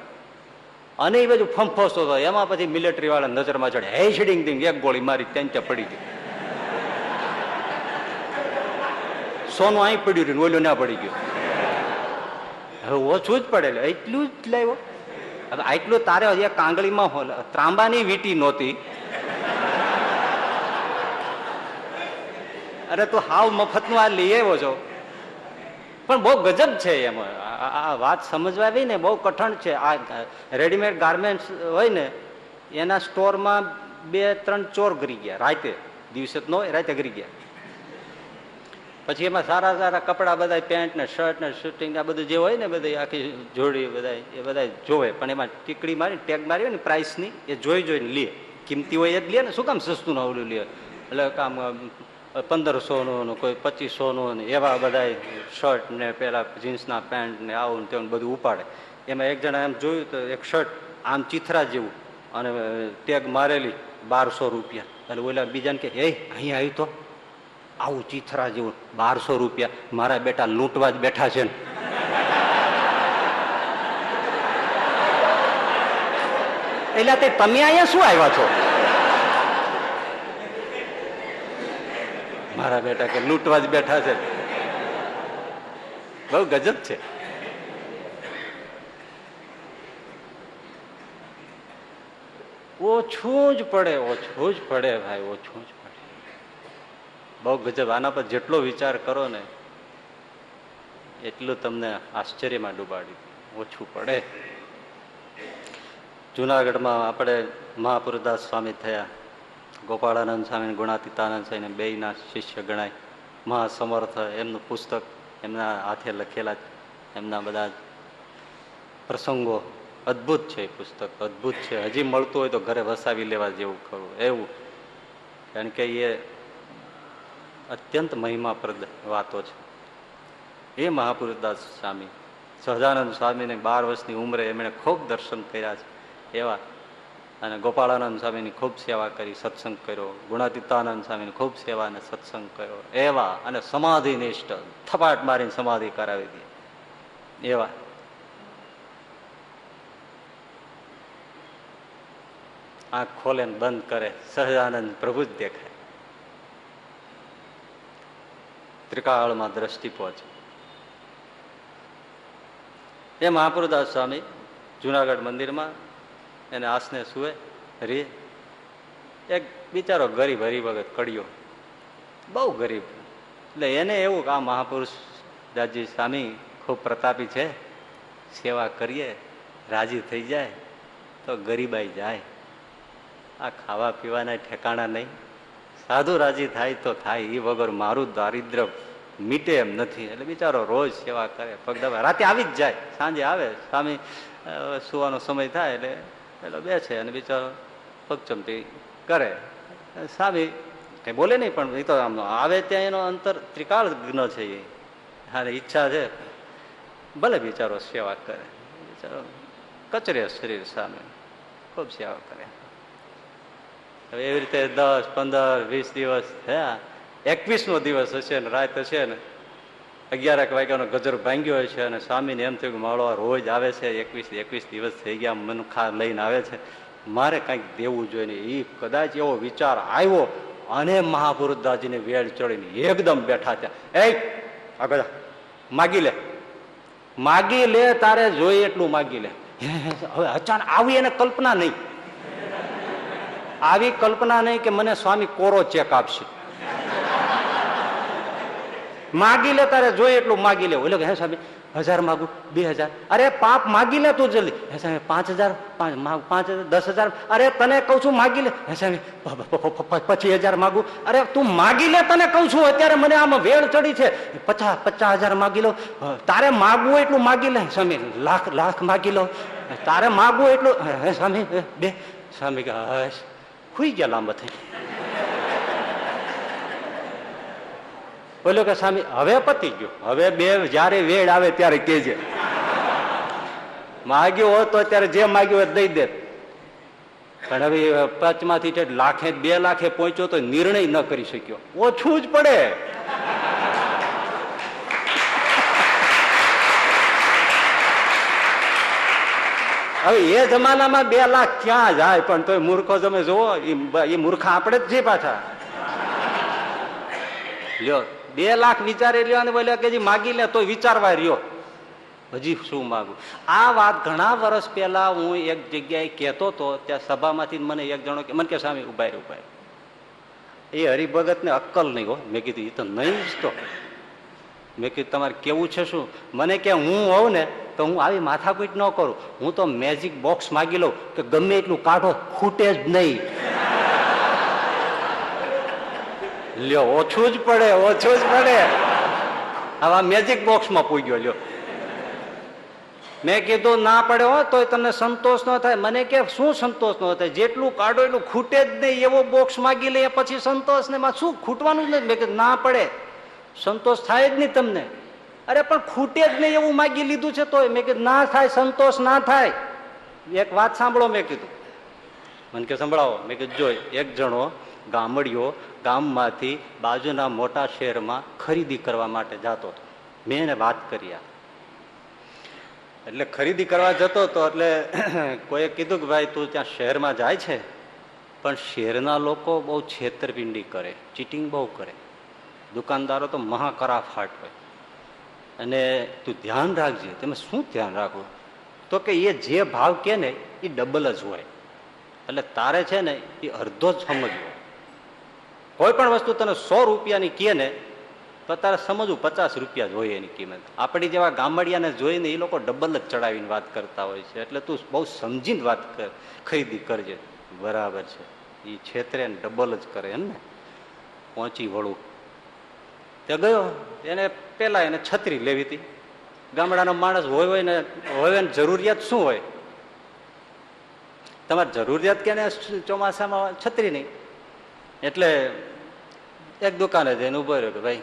અને એ બાજુ ફંફોસતો હતો. એમાં પછી મિલિટરી વાળા નજરમાં ચડે હે, શીડિંગ દિંગ એક ગોળી મારી ત્યાં પડી ગઈ. સોનું અહીં પડ્યું રહ્યું ઓલું ના પડી ગયું. હવે ઓછું જ પડે એટલું જ લાવ્યો. હવે આટલું તારે હજી કાંગળીમાં ત્રાંબાની વીટી નહોતી. અરે તું હાવ મફતનું આ લઈ આવ્યો છો. પણ બહુ ગજબ છે એમ. આ- વાત સમજવા આવી ને, બહુ કઠણ છે. આ રેડીમેડ ગાર્મેન્ટ્સ હોય ને, એના સ્ટોરમાં બે, ત્રણ ચોર ગરી ગયા, રાતે. દિવસે ન રાતે ગરી ગયા. પછી એમાં સારા સારા કપડાં બધા પેન્ટ ને શર્ટ ને શૂટિંગ આ બધું જે હોય ને બધી આખી જોડી બધા એ બધા જોવે. પણ એમાં ટીકડી મારી ટેગ મારી હોય ને પ્રાઇસની એ જોઈ જોઈને લે. કિંમતી હોય એ જ લે ને, શું કામ સસ્તું ના ઓલું લે? એટલે કામ પંદરસોનું કોઈ પચીસોનું ને એવા બધા શર્ટ ને પેલા જીન્સના પેન્ટ ને આવું ને તેવું બધું ઉપાડે. એમાં એક જણા એમ જોયું તો એક શર્ટ આમ ચિથરા જેવું અને ટેગ મારેલી બારસો રૂપિયા. એટલે ઓલા બીજાને કે એ અહીંયા આવ્યું તો. આવું ચિથરા જેવું, બારસો રૂપિયા, મારા બેટા લૂંટવા જ બેઠા છે ને. એટલે તે તમે અહીંયા શું આવ્યા છો? મારા બેટા કે લૂંટવા જ બેઠા છે. બહુ ગજબ છે. ઓછું જ પડે, ઓછું જ પડે ભાઈ, ઓછું જ પડે બહુ ગજબ. આના પર જેટલો વિચાર કરો ને, એટલું તમને આશ્ચર્યમાં ડૂબાડી ઓછું પડે. જુનાગઢમાં આપણે મહાપુરદાસ સ્વામી થયા. ગોપાળાનંદ સ્વામી, ગુણાતીતાનંદ સ્વામીને બેયના શિષ્ય ગણાય. મહાસમર્થ એમનું પુસ્તક એમના હાથે લખેલા એમના બધા પ્રસંગો. અદ્ભુત છે એ પુસ્તક. અદ્ભુત છે. હજી મળતું હોય તો ઘરે વસાવી લેવા જેવું ખરું. એવું. કારણ કે એ અત્યંત મહિમાપ્રદ વાતો છે. એ મહાપુરુષદાસ સ્વામી, સહજાનંદ સ્વામીને બાર વર્ષની ઉંમરે એમણે ખૂબ દર્શન કર્યા છે, એવા. અને ગોપાળાનંદ સ્વામીની ખૂબ સેવા કરી, સત્સંગ કર્યો, ગુણાતીતાનંદ સ્વામીની ખૂબ સેવા અને સત્સંગ કર્યો, એવા અને સમાધિ નિષ્ઠ થપાટ મારીને સમાધિ કરાવી દે એવા. આંખ ખોલે બંધ કરે, સહજાનંદ પ્રભુ જ દેખાય. ત્રિકાળમાં દ્રષ્ટિ પહોંચે. એ મહાપુરદાસ સ્વામી જુનાગઢ મંદિરમાં એને આસને સુવે રે એક બિચારો ગરીબ હરિભગત કડિયો. બહુ ગરીબ. એટલે એને એવું કે આ મહાપુરુષ દાસજી સ્વામી ખૂબ પ્રતાપી છે, સેવા કરીએ, રાજી થઈ જાય, તો ગરીબાઈ જાય. આ ખાવા પીવાના ઠેકાણા નહીં. સાધુ રાજી થાય તો થાય એ વગર મારું દારિદ્ર મીટે એમ નથી. એટલે બિચારો રોજ સેવા કરે પગદબા રાતે આવી જ જાય, સાંજે આવે, સ્વામી સુવાનો સમય થાય એટલે એટલે બેસે અને બિચારો પગચમટી કરે. સ્વામી, કંઈ બોલે નહીં, પણ એ તો આમ આવે ત્યાં એનો અંતર, ત્રિકાળ જ્ઞ છે એ હા ઈચ્છા છે. ભલે બિચારો સેવા કરે. બિચારો કચરે શરીર સામે ખૂબ સેવા કરે. એવી રીતે દસ, પંદર, વીસ દિવસ થયા એકવીસમો દિવસ હશે ને, રાત હશે ને, અગિયારક વાગ્યાનો ગજર ભાંગ્યો હોય છે અને સ્વામીને એમ થયું કે માળો રોજ આવે છે, એકવીસ એકવીસ દિવસ થઈ ગયા મનખા લઈને આવે છે. મારે કંઈક દેવું જોઈએ ને એ કદાચ એવો વિચાર આવ્યો અને મહાપુરુષદાસજીને વેળ ચડીને એકદમ બેઠા થયા. એ આગળ માગી લે. માગી લે, તારે જોઈએ એટલું માગી લે. હવે અચાનક આવી એને કલ્પના નહીં. આવી કલ્પના નહીં કે મને સ્વામી કોરો ચેક આપશે. માગી લે તારે જોઈએ એટલું માગી લે. ઓલો હે સ્વામી, હજાર માગું, બે હજાર. અરે, પાપ માગી લે તું જલ્દી. હે સ્વામી, પાંચ હજાર પાંચ હજાર, દસ હજાર. અરે, તને કહું છું માગી લે. હે પ- પચીસ હજાર માગું. અરે, તું માગી લે, તને કહું છું. અત્યારે મને આમાં વેળ ચડી છે. પચાસ પચાસ હજાર માગી લો. તારે માગવું એટલું માગી લે. સ્વામી, લાખ લાખ માગી લો. તારે માગવું એટલું. હે સ્વામી બે. સ્વામી હશ. ખુઈ ગયા લાંબા થઈ. બોલો કે સ્વામી, હવે પતી ગયો. હવે બે જયારે વેડ આવે ત્યારે કેજે માગ્યો હોત તો અત્યારે જે માગ્યું હોય દઈ દે પણ હવે પચમાંથી લાખે બે લાખે પહોંચ્યો તો નિર્ણય ન કરી શક્યો. ઓછું જ પડે. હવે એ જમાનામાં બે લાખ ક્યાં જાય? પણ તોય મૂર્ખો તમે જુઓ એ મૂર્ખા આપણે જ છે પાછા. લ્યો, બે લાખ વિચારી લ્યો અને બોલ્યો કે માગી લે તો વિચારવા રહ્યો. હજી શું માગું? આ વાત ઘણા વર્ષ પહેલા હું એક જગ્યાએ કહેતો હતો ત્યાં સભામાંથી મને એક જણો મને કે, સ્વામી, ઊભા ઊભા એ હરિભગતને અક્કલ નહીં હો. મેં કીધું એ તો નહીં જ તો. મેં કીધું, તમારે કેવું છે શું? મને કે હું હોઉં ને, તો હું આવી માથાકૂટ ન કરું. હું તો મેજિક બોક્સ માગી લઉં કે ગમે એટલું કાઢો, ખૂટે જ નહીં. [LAUGHS] લ્યો, ઓછું જ પડે, ઓછું જ પડે. હવે મેજિક બોક્સમાં પૂગ્યો, લ્યો. મેં કીધું, ના પડે હો, તોય તમને સંતોષ ન થાય. મને કે, શું સંતોષ ન થાય? જેટલું કાઢો એટલું ખૂટે જ નહીં. એવો બોક્સ માગી લે પછી સંતોષ ને શું ખૂટવાનું જ નથી? મેં કીધું, ના પડે. સંતોષ થાય જ નહીં તમને. અરે, પણ ખૂટે જ નહીં એવું માગી લીધું છે તોય. મેં કીધું, ના થાય, સંતોષ ના થાય. એક વાત સાંભળો, મેં કીધું. મને કે, સંભળાવો. મેં કીધું જો એક જણો ગામડિયો ગામમાંથી બાજુના મોટા શહેરમાં ખરીદી કરવા માટે જતો હતો. મેં એને વાત કરી એટલે ખરીદી કરવા જતો હતો, એટલે [CLEARS THROAT] કોઈએ કીધું કે, ભાઈ, તું ત્યાં શહેરમાં જાય છે? પણ શહેરના લોકો બહુ છેતરપિંડી કરે, ચીટિંગ બહુ કરે. દુકાનદારો તો મહાકરા ફાટ હોય. અને તું ધ્યાન રાખજે, તમે શું ધ્યાન રાખવું તો કે એ જે ભાવ કે ને, એ ડબલ જ હોય. એટલે તારે છે ને, એ અડધો જ સમજવો. કોઈ પણ વસ્તુ તને સો રૂપિયાની કહે ને, તો તારે સમજવું, પચાસ રૂપિયા જ હોય એની કિંમત. આપણી જેવા ગામડિયાને જોઈને એ લોકો ડબલ જ ચડાવીને વાત કરતા હોય છે. એટલે તું બહુ સમજીને વાત કર, ખરીદી કરજે. બરાબર છે. એ છેતરે ડબલ જ કરે એમ ને. પહોંચી વળું. તે ગયો, એને પેલા એને છત્રી લેવી હતી. ગામડાનો માણસ હોય હોય ને હોય ને જરૂરિયાત શું હોય? તમારે જરૂરિયાત કેને ચોમાસામાં છત્રી નહીં? એટલે એક દુકાને જઈને ઊભો રહ્યો કે ભાઈ,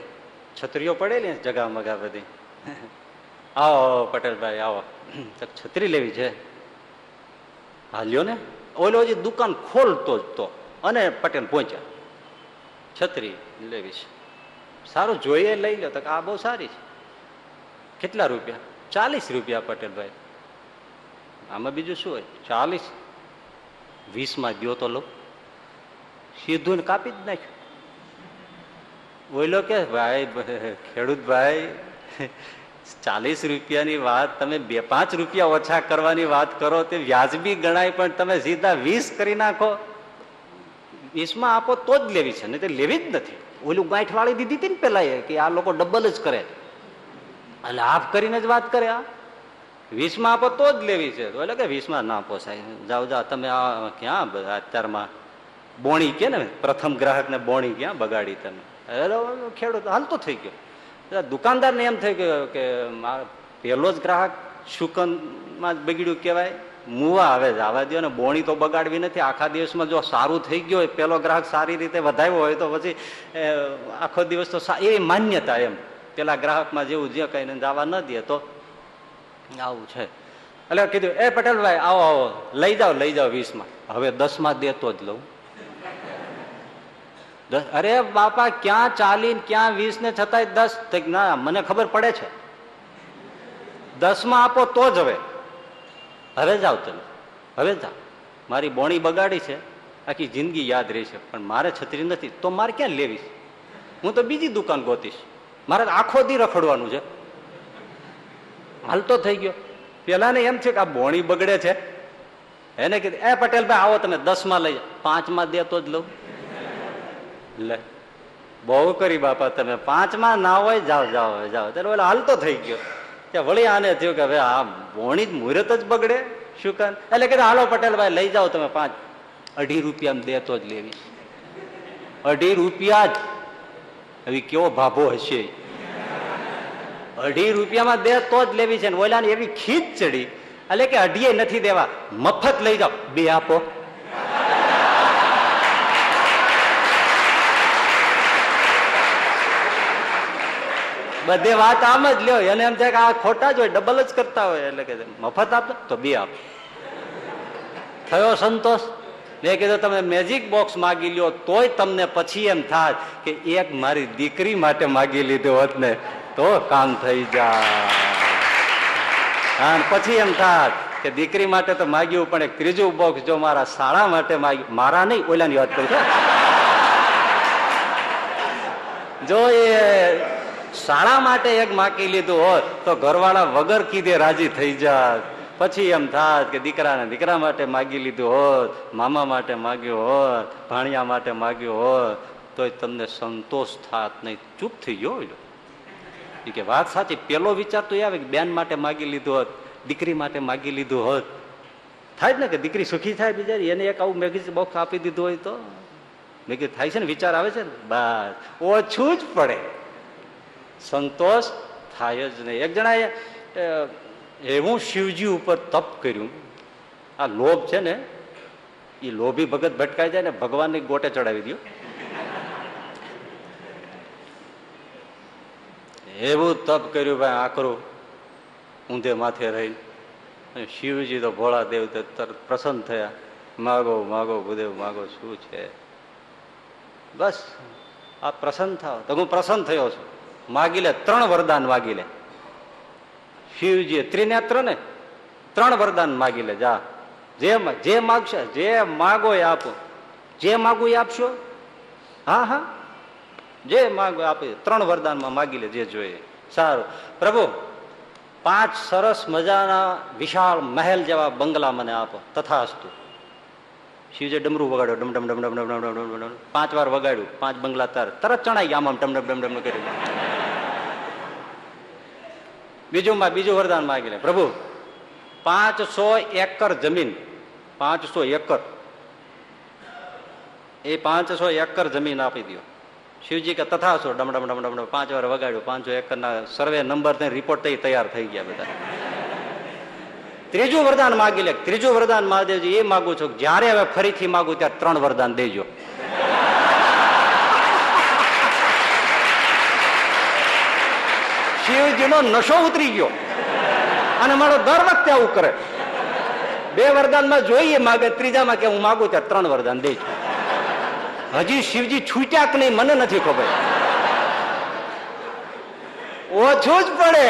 છત્રીઓ પડેલી જગા મગા બધી. [LAUGHS] આવો પટેલભાઈ, આવો. [CLEARS THROAT] છત્રી લેવી છે. હાલ્યો ને? ઓલો હજી દુકાન ખોલતો જ તો. અને પટેલ પહોંચ્યા. છત્રી લેવી છે. સારું, જોઈએ, લઈ લો. તો આ બહુ સારી છે. કેટલા રૂપિયા? ચાલીસ રૂપિયા પટેલભાઈ. આમાં બીજું શું હોય? ચાલીસ. વીસમાં ગયો તો લો. સીધું ને કાપી જ નાખ્યું. બોલો કે, ભાઈ ખેડૂત ભાઈ, ચાલીસ રૂપિયાની વાત તમે બે પાંચ રૂપિયા ઓછા કરવાની વાત કરો તે વ્યાજબી ગણાય, પણ તમે સીધા વીસ કરી નાખો. વીસમાં આપો તો જ લેવી છે, નહીં તે લેવી જ નથી. ઓલું ગાંઠ વાળી દીધી હતી ને પેલા એ કે આ લોકો ડબલ જ કરે. એટલે હાફ કરીને જ વાત કરે આ. વીસમાં આપો તો જ લેવી છે. એટલે કે વીસમાં ના પોસાય. જાઓ જાઓ, તમે આ ક્યાં અત્યારમાં બોણી કે ને પ્રથમ ગ્રાહકને બોણી ક્યાં બગાડી તમે? ખેડૂત હાલતો થઈ ગયો. દુકાનદારને એમ થઈ ગયો કે પહેલો જ ગ્રાહક શુકનમાં જ બગડ્યું કહેવાય. મુવા છે. આવા દો ને બોણી તો બગાડવી નથી. આખા દિવસમાં જો સારું થઈ ગયો હોય, પેલો ગ્રાહક સારી રીતે વધાવ્યો હોય તો પછી આખો દિવસ તો એ માન્યતા એમ. પેલા ગ્રાહકમાં જેવું જે કઈ જવા ન દે તો આવું છે. એટલે કીધું, એ પટેલભાઈ, આવો આવો. લઈ જાઓ લઈ જાઓ વીસમાં. હવે દસમાં દેતો જ લઉં. અરે બાપા, ક્યાં ચાલી ક્યાં વીસ ને છતાંય દસ. ના, મને ખબર પડે છે. દસમાં આપો તો જ હવે. હવે જાઓ તમે, હવે જાઓ. મારી બોણી બગાડી છે, આખી જિંદગી યાદ રહેશે પણ મારે છત્રી નથી, તો મારે ક્યાં લેવી છે? હું તો બીજી દુકાન ગોતીશ. મારે તો આખો દી રખડવાનું છે. હાલતો થઈ ગયો. પેલા ને એમ છે કે આ બોણી બગડે છે. એને કીધું, એ પટેલભાઈ, આવો તમે, દસમાં લઈ પાંચમાં દે તો જ લઉં. લે, બહુ કરી બાપા તમે. પાંચમાં ના હોય, જાઓ જાઓ જાઓ. ત્યારે ઓલા હાલતો થઈ ગયો. ત્યાં વળી આને થયું કે હવે આ બોણી જ મુહૂર્ત જ બગડે? શું કર એટલે કે હાલો પટેલભાઈ, લઈ જાઓ તમે પાંચ. અઢી રૂપિયા દે તો જ લેવી. અઢી રૂપિયા જ. હવે કેવો ભાભો હશે? અઢી રૂપિયામાં દે તો જ લેવી છે ને ઓલાને એવી ખીચ ચડી. એટલે કે અઢીએ નથી દેવા. મફત લઈ જાઓ. બે આપો. બધે વાત આમ જ લ્યો. એને એમ થાય કે આ ખોટા જ હોય ડબલ જ કરતા હોય. એટલે કે મફત આપે, તો બે આપો. થયો સંતોષ? મેં કીધું, તમે મેજિક બોક્સ માગી લ્યો, તોય તમને પછી એમ થાય કે એક મારી દીકરી માટે માગી લીધો હોત ને, તો કામ થઈ જાય. હા પછી એમ થાત કે દીકરી માટે તો માગ્યું, પણ એક ત્રીજું બોક્સ જો મારા શાળા માટે માગ્યું, મારા નહીં, ઓલાની વાત કરું છું. જો એ શાળા માટે એક માકી લીધું હોત તો ઘરવાળા વગર કીધે રાજી થઈ જાત. પછી એમ થાત કે દીકરાને દીકરા માટે માગી લીધું હોત, મામા માટે માગ્યું હોત, ભાણિયા માટે માગ્યું હોત, તોય તમને સંતોષ થાત નહીં. ચૂપ થઈ ગયો કે વાત સાચી. પેલો વિચાર તો એ આવે કે બેન માટે માગી લીધું હોત, દીકરી માટે માગી લીધું હોત. થાય જ ને કે દીકરી સુખી થાય બિચારી, એને એક આવું મેગી બોક્સ આપી દીધું હોય તો. મેં કીધું, થાય છે ને? વિચાર આવે છે ને? બસ. ઓછું જ પડે. સંતોષ થાય જ નહીં. એક જણાએ એવું શિવજી ઉપર તપ કર્યું. આ લોભ છે ને, એ લોભી ભગત ભટકાઈ જાય ને ભગવાનની ગોટે ચડાવી દો એવું તપ કર્યું ભાઈ આકરું ઊંધે માથે રહી શિવજી તો ભોળા દેવ તરત પ્રસન્ન થયા. માગો માગો, ભૂદેવ, માગો, શું છે? બસ, આ પ્રસન્ન થાવ. તો હું પ્રસન્ન થયો છું. માગી લે ત્રણ વરદાન માગી લે શિવજી ત્રિનેત્ર ને ત્રણ વરદાન માગી લે જા જે જે માગશે જે માગો એ આપો જે માગો એ આપશો હા હા જે માગો આપે ત્રણ વરદાનમાં માગી લે જે જોઈએ સારું પ્રભુ પાંચ સરસ મજાના વિશાળ મહેલ જેવા બંગલા મને આપો તથાસ્તુ શિવજે ડમરું વગાડ્યો ડમ ડમ ડમ ડમ ડમ ડમ ડમ ડમ. પાંચ વાર વગાડ્યું પાંચ બંગલા તાર તરત ચણાઈ ગયા આમ ડમ ડમ ડમ ડમ કર્યું બીજું માં બીજું વરદાન માગી લે પ્રભુ, પાંચસો એકર જમીન. પાંચસો એકર. એ પાંચસો એકર જમીન આપી દો શિવજી કે તથા છો? ડમ ડમ પાંચ વાર વગાડ્યું. પાંચસો એકરના સર્વે નંબર રિપોર્ટ થઈ તૈયાર થઈ ગયા બધા. ત્રીજું વરદાન માગી લે. ત્રીજું વરદાન મહાદેવજી એ માગું છું જ્યારે હવે ફરીથી માગું ત્યારે ત્રણ વરદાન દેજો. શિવજીનો નશો ઉતરી ગયો. અને મારો દર વખતે આવું કરે. બે વરદાનમાં જોઈએ માગે, ત્રીજામાં કે હું માગું ત્યાં ત્રણ વરદાન દેજો હજી શિવજી છૂટ્યા કે નહીં મને નથી ખબર. ઓછું જ પડે.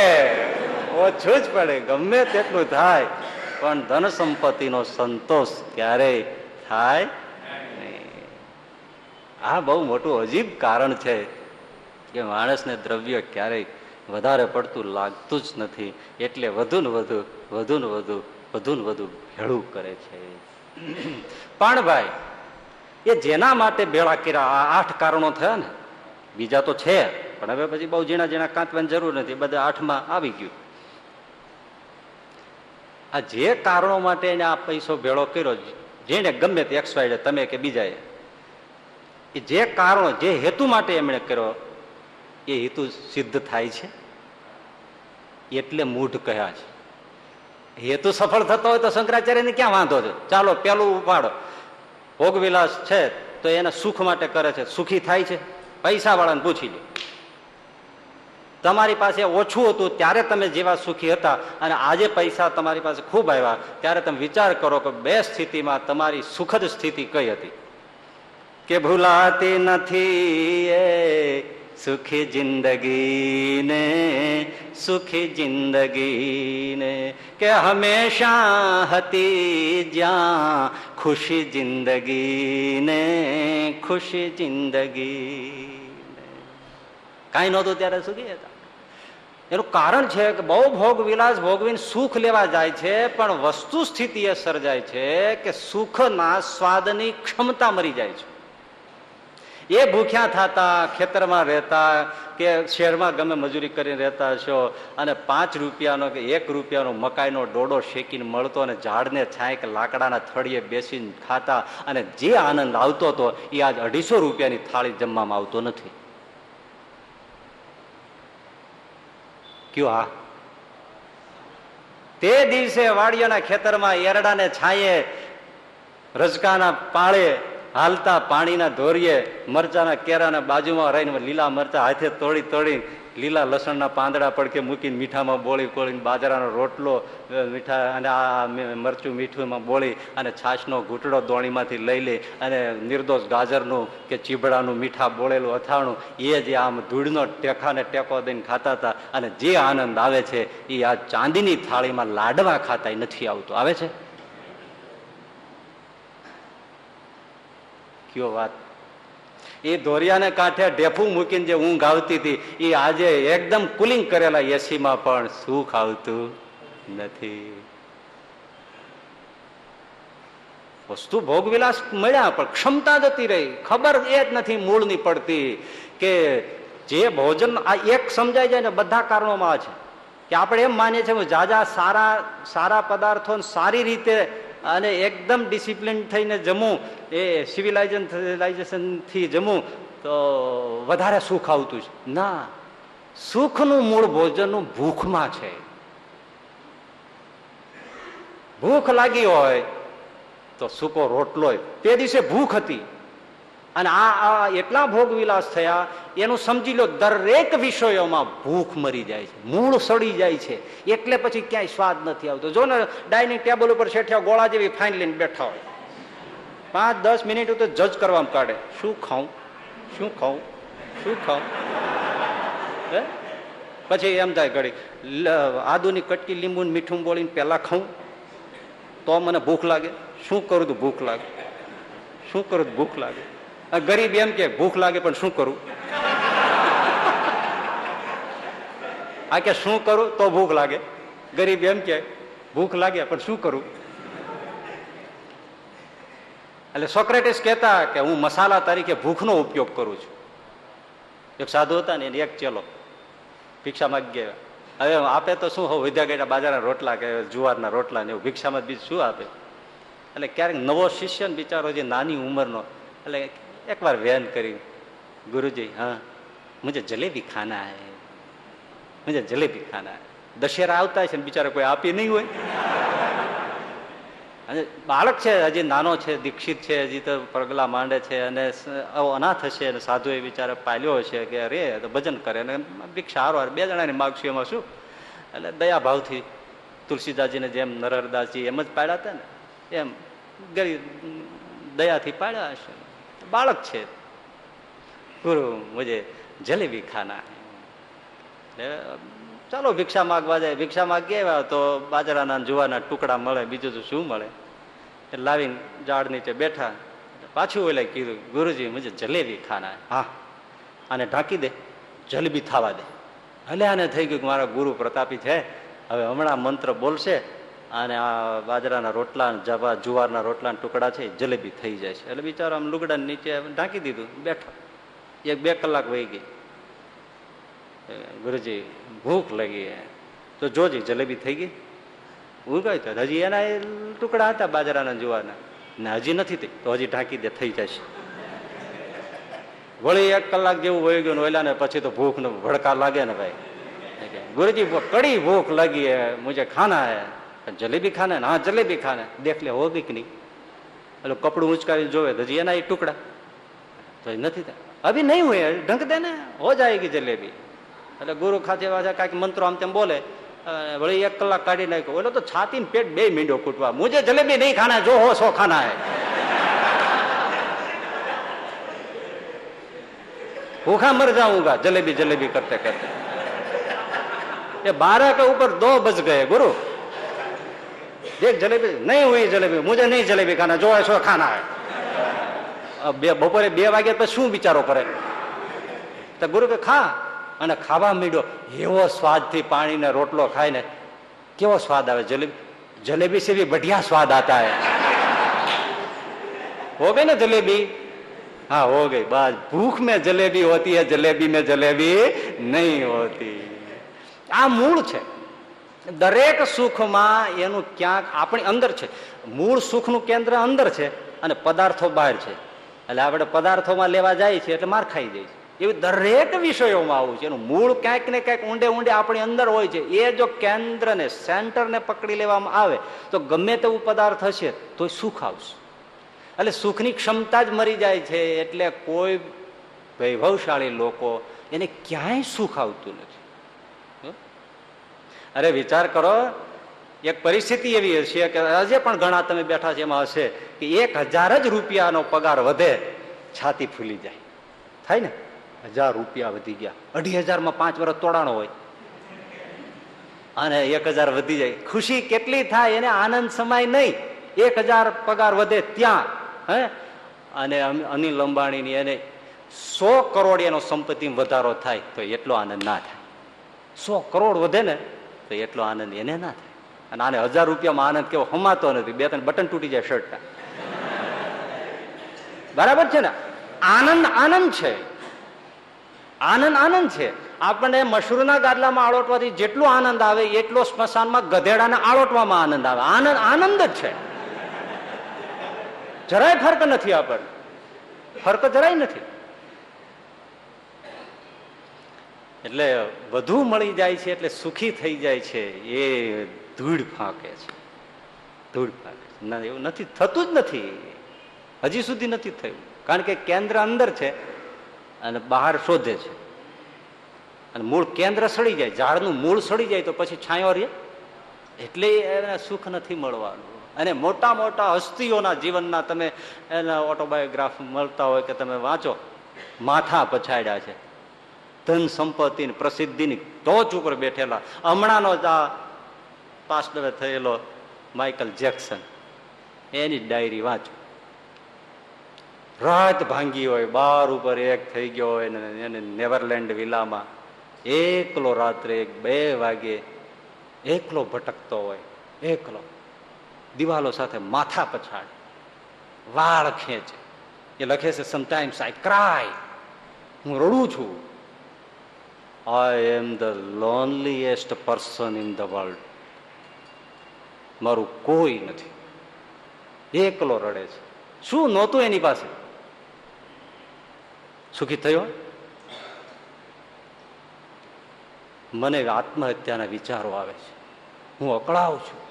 ઓછું જ પડે. ગમે તેટલું થાય. પણ ધન સંપત્તિનો સંતોષ ક્યારેય થાય આ બહુ મોટું અજીબ કારણ છે કે માણસને દ્રવ્ય ક્યારેય વધારે પડતું લાગતું જ નથી. એટલે વધુ ને વધુ વધુ ને વધુ વધુ ને વધુ ભેળું કરે છે. પણ ભાઈ એ જેના માટે ભેળા કર્યા? આ આઠ કારણો થયા ને? બીજા તો છે, પણ હવે પછી બહુ ઝીણા ઝીણા કાંતવાની જરૂર નથી. બધા આઠમાં આવી ગયું. આ જે કારણો માટે એને આ પૈસો ભેળો કર્યો, જેને ગમે તે એક્સવાઇડ તમે કે બીજાએ, એ જે કારણો, જે હેતુ માટે એમણે કર્યો, એ હેતુ સિદ્ધ થાય છે. એટલે મૂઢ કહ્યા છે. હેતુ સફળ થતો હોય તો શંકરાચાર્યને ક્યાં વાંધો છે? ચાલો, પેલું ઉપાડો. ભોગવિલાસ છે તો એને સુખ માટે કરે છે. સુખી થાય છે? પૈસા વાળાને પૂછી લો. તમારી પાસે ઓછું હતું, ત્યારે તમે જેવા સુખી હતા અને આજે પૈસા તમારી પાસે ખૂબ આવ્યા, ત્યારે તમે વિચાર કરો કે બે સ્થિતિમાં તમારી સુખદ સ્થિતિ કઈ હતી? કે ભૂલાતી નથી સુખી જિંદગીને સુખી જિંદગીને કે હંમેશા હતી જ્યાં ખુશી જિંદગીને ખુશી જિંદગી કાંઈ નહોતું ત્યારે સુખી હતા. એનું કારણ છે કે બહુ ભોગ વિલાસ ભોગવીને સુખ લેવા જાય છે, પણ વસ્તુ સ્થિતિ એ સર્જાય છે કે સુખના સ્વાદની ક્ષમતા મરી જાય છે. એ ભૂખ્યા થતા ખેતરમાં રહેતા કે શહેરમાં ગમે મજૂરી કરીને રહેતા છો અને પાંચ રૂપિયાનો કે એક રૂપિયાનો મકાઈનો ડોડો શેકીને મળતો અને ઝાડને છાંય લાકડાના થળીએ બેસીને ખાતા અને જે આનંદ આવતો હતો એ આજ અઢીસો રૂપિયાની થાળી જમવામાં આવતો નથી. કયો હા? તે દિવસે વાડિયાના ખેતરમાં એરડાને છાંયે રજકાના પાળે હાલતા પાણીના ધોરીએ મરચાના કેરાના બાજુમાં રહીને લીલા મરચા હાથે તોડી તોડી લીલા લસણના પાંદડા પડકે મૂકીને મીઠામાં બોળી કોળીને બાજરાનો રોટલો મીઠા અને આ મરચું મીઠુંમાં બોળી અને છાશનો ઘૂંટડો દોણીમાંથી લઈ લે અને નિર્દોષ ગાજરનું કે ચીબડાનું મીઠા બોળેલું અથાણું, એ જે આમ ધૂળનો ટેકાને ટેકો દઈને ખાતા હતા અને જે આનંદ આવે છે, એ આ ચાંદીની થાળીમાં લાડવા ખાતા નથી આવતું. આવે છે? કયો વાત. એ દોરિયાને કાંઠે ઢેફું મૂકીને જે ઊંઘ આવતી હતી એ આજે એકદમ કુલિંગ કરેલા એસીમાં પણ સુખ આવતું નથી. વસ્તુ ભોગવિલાસ મળ્યા, પણ ક્ષમતા જતી રહી. ખબર એ જ નથી મૂળની પડતી કે જે ભોજન આ એક સમજાય જાય ને બધા કારણોમાં છે. કે આપણે એમ માનીએ છીએ, જાજા સારા સારા પદાર્થો સારી રીતે અને એકદમ ડિસિપ્લિન થઈને જમવું એ સિવિલાઇઝેશનથી જમવું તો વધારે સુખ આવતું છે. ના, સુખનું મૂળ ભોજનનું ભૂખમાં છે. ભૂખ લાગી હોય તો સૂકો રોટલો તે દિવસે ભૂખ હતી. અને આ એટલા ભોગ વિલાસ થયા, એનું સમજી લો, દરેક વિષયોમાં ભૂખ મરી જાય છે, મૂળ સડી જાય છે. એટલે પછી ક્યાંય સ્વાદ નથી આવતો. જો ને ડાઇનિંગ ટેબલ ઉપર શેઠિયા ગોળા જેવી ફાઇન લઈને બેઠા હોય. પાંચ, દસ મિનિટ તો જજ કરવામાં કાઢે. શું ખાઉં? શું ખાઉં? શું ખાઉં? હે? પછી એમ થાય ઘડી આદુની કટકી લીંબુ મીઠું બોલીને પહેલાં ખાઉં? તો મને ભૂખ લાગે. શું કરું તો ભૂખ લાગે? શું કરું તો ભૂખ લાગે? ગરીબ એમ કે ભૂખ લાગે પણ શું કરું? આ કે શું કરું તો ભૂખ લાગે. ગરીબ એમ કે ભૂખ લાગે પણ શું કરું? એટલે સોક્રેટિસ કહેતા કે હું મસાલા તરીકે ભૂખનો ઉપયોગ કરું છું. એક સાધુ હતા ને એક ચેલો ભિક્ષા માગી હવે આપે તો શું હોવ? વિદ્યા ગયા બાજારના રોટલા કે જુવારના રોટલા ને એવું. ભિક્ષામાં બીજું શું આપે? એટલે ક્યારેક નવો શિષ્ય બિચારો જે નાની ઉંમરનો, એટલે એકવાર વેન કર્યું ગુરુજી, હા, મુજે જલેબી ખાના હે. મુજે જલેબી ખાના દશેરા આવતા છે ને બિચારા કોઈ આપી નહીં હોય. [LAUGHS] અને બાળક છે, હજી નાનો છે, દીક્ષિત છે, હજી તો પગલા માંડે છે અને અનાથ હશે અને સાધુ એ બિચારા પાલ્યો હશે કે, અરે તો ભજન કરે. અને ભિક્ષા હારો બે જણાની માગશું એમાં શું? એટલે દયા ભાવથી તુલસીદાસજીને જેમ નરહરદાસજી એમ જ પાડ્યા હતા ને, એમ ગરીબ દયાથી પાડ્યા હશે. બાળક છે. ગુરુ મુજે જલેબી ખાના ચાલો ભિક્ષા માગવા જાય. ભિક્ષા માગી આવ્યા તો બાજરાના જુવાના ટુકડા મળે બીજું તો શું મળે? એટલે લાવીને ઝાડ નીચે બેઠા. પાછું ઓલે કીધું ગુરુજી મુજે જલેબી ખાના હા. આને ઢાંકી દે જલેબી થવા દે. એટલે આને થઈ ગયું કે મારા ગુરુ પ્રતાપી છે હવે હમણાં મંત્ર બોલશે અને આ બાજરાના રોટલા જવા જુવારના રોટલાના ટુકડા છે જલેબી થઈ જાય છે. એટલે બિચારો આમ લુગડા નીચે ઢાંકી દીધું, બેઠો. એક બે કલાક વહી ગઈ. ગુરુજી, ભૂખ લાગી તો જોજી, જલેબી થઈ ગઈ? ઉગાય તો હજી એના એ ટુકડા હતા બાજરાના જુવારના. ને, હજી નથી થઈ. તો હજી ઢાંકી દે, થઈ જશે. વળી એક કલાક જેવું વહી ગયું ઓલા ને પછી તો ભૂખ ને ભડકા લાગે ને ભાઈ. ગુરુજી કડી ભૂખ લાગી હે. મુજે ખાના હે? है जलेबी खाना है ना हाँ जलेबी खाना है देख ले होगी कि नहीं એટલે કપડું ઉંચકાવી જોવે તો હજી એના એ ટુકડા તો એ નથી થાય અભી નહીં હોય ઢંક દે ને હો જાયગી જલેબી એટલે ગુરુ ખાતે વાજા કાંઈક મંત્રો આમ તેમ બોલે અ, વળી એક કલાક કાઢી નાખ્યો ઓલો તો છાતી પેટ બે મીંડો કૂટવા મુજે જલેબી નહીં ખાના જો હો સો ખાના હે भूखा मर जाऊंगा जलेबी जलेबी करते करते ये बारह के ऊपर दो बज गए गुरु देख जलेबी नहीं हुई जलेबी मुझे नहीं जलेबी खाना जो है सो खाना है अब બે બપોરે બે વાગે પછી શું વિચારો કરે તો ગુરુ કે ખા અને ખાવા માંડ્યો એવો સ્વાદથી પાણીને રોટલો ખાય ને કેવો સ્વાદ આવે જલેબી જલેબી से भी बढ़िया स्वाद आता है हो गई ना जलेबी हाँ हो गई बस भूख में जलेबी होती है जलेबी में जलेबी नहीं होती આ મૂળ છે દરેક સુખમાં એનું ક્યાંક આપણી અંદર છે. મૂળ સુખનું કેન્દ્ર અંદર છે અને પદાર્થો બહાર છે. એટલે આપણે પદાર્થોમાં લેવા જાય છે એટલે માર ખાઈ જાય છે. એવું દરેક વિષયોમાં આવું છે. એનું મૂળ ક્યાંક ને ક્યાંક ઊંડે ઊંડે આપણી અંદર હોય છે. એ જો કેન્દ્રને, સેન્ટરને પકડી લેવામાં આવે, તો ગમે તેવું પદાર્થ હશે, તો સુખ આવશે. એટલે સુખની ક્ષમતા જ મરી જાય છે. એટલે કોઈ વૈભવશાળી લોકો એને ક્યાંય સુખ આવતું નથી? અરે વિચાર કરો, એક પરિસ્થિતિ એવી હશે કે આજે પણ ઘણા તમે બેઠા છે, એમાં હશે કે એક હજાર જ રૂપિયાનો પગાર વધે, છાતી ફૂલી જાય. થાય ને? હજાર રૂપિયા વધી ગયા. અઢી હજારમાં પાંચ વર્ષ તોડાણો હોય. અને એક હજાર વધી જાય. ખુશી કેટલી થાય એને આનંદ સમાય નહીં. એક હજાર પગાર વધે ત્યાં, હે? અને અનિલ અંબાણીની એને સો કરોડ એનો સંપત્તિમાં વધારો થાય તો એટલો આનંદ ના થાય. સો કરોડ વધે ને તો એટલો આનંદ એને ના થાય. અને આને હજાર રૂપિયામાં આનંદ કેવો હમાતો નથી. બે ત્રણ બટન તૂટી જાય શર્ટના. બરાબર છે ને? આનંદ આનંદ છે. આનંદ આનંદ છે. આપણને મશરૂના ગાદલામાં આળોટવાથી જેટલો આનંદ આવે, એટલો સ્મશાનમાં ગધેડાને આળોટવામાં આનંદ આવે. આનંદ આનંદ જ છે. જરાય ફર્ક નથી આપણને. ફરક જરાય નથી. એટલે વધુ મળી જાય છે એટલે સુખી થઈ જાય છે, એ ધૂળ ફાંકે છે. ધૂળ ફાંકે છે. ના, એવું નથી, થતું જ નથી. હજી સુધી નથી થયું. કારણ કે કેન્દ્ર અંદર છે અને બહાર શોધે છે. અને મૂળ કેન્દ્ર સડી જાય. ઝાડનું મૂળ સડી જાય તો પછી છાંયો રહે. એટલે એને સુખ નથી મળવાનું. અને મોટા મોટા હસ્તીઓના જીવનના તમે એના ઓટોબાયોગ્રાફ મળતા હોય કે તમે વાંચો, માથા પછાડ્યા છે. ધન સંપત્તિની પ્રસિદ્ધિની ટોચ ઉપર બેઠેલા. હમણાંનો જ આ પાસ્ટ થયેલો માઇકલ જેક્સન. એની ડાયરી વાંચો. રાત ભાંગી હોય, બાર ઉપર એક થઈ ગયો હોય એને નેવરલેન્ડ વિલામાં એકલો રાત્રે એક બે વાગે એકલો ભટકતો હોય, એકલો. દિવાલો સાથે માથા પછાડ. વાળ ખેંચે. એ લખે છે સમટાઈમ્સ આઈ ક્રાય હું રડું છું. I am the loneliest person in the world મારું કોઈ નથી. એકલો રડે છે. શું નહોતું એની પાસે? સુખી થયો? મને આત્મહત્યાના વિચારો આવે છે. હું અકળાવ છું.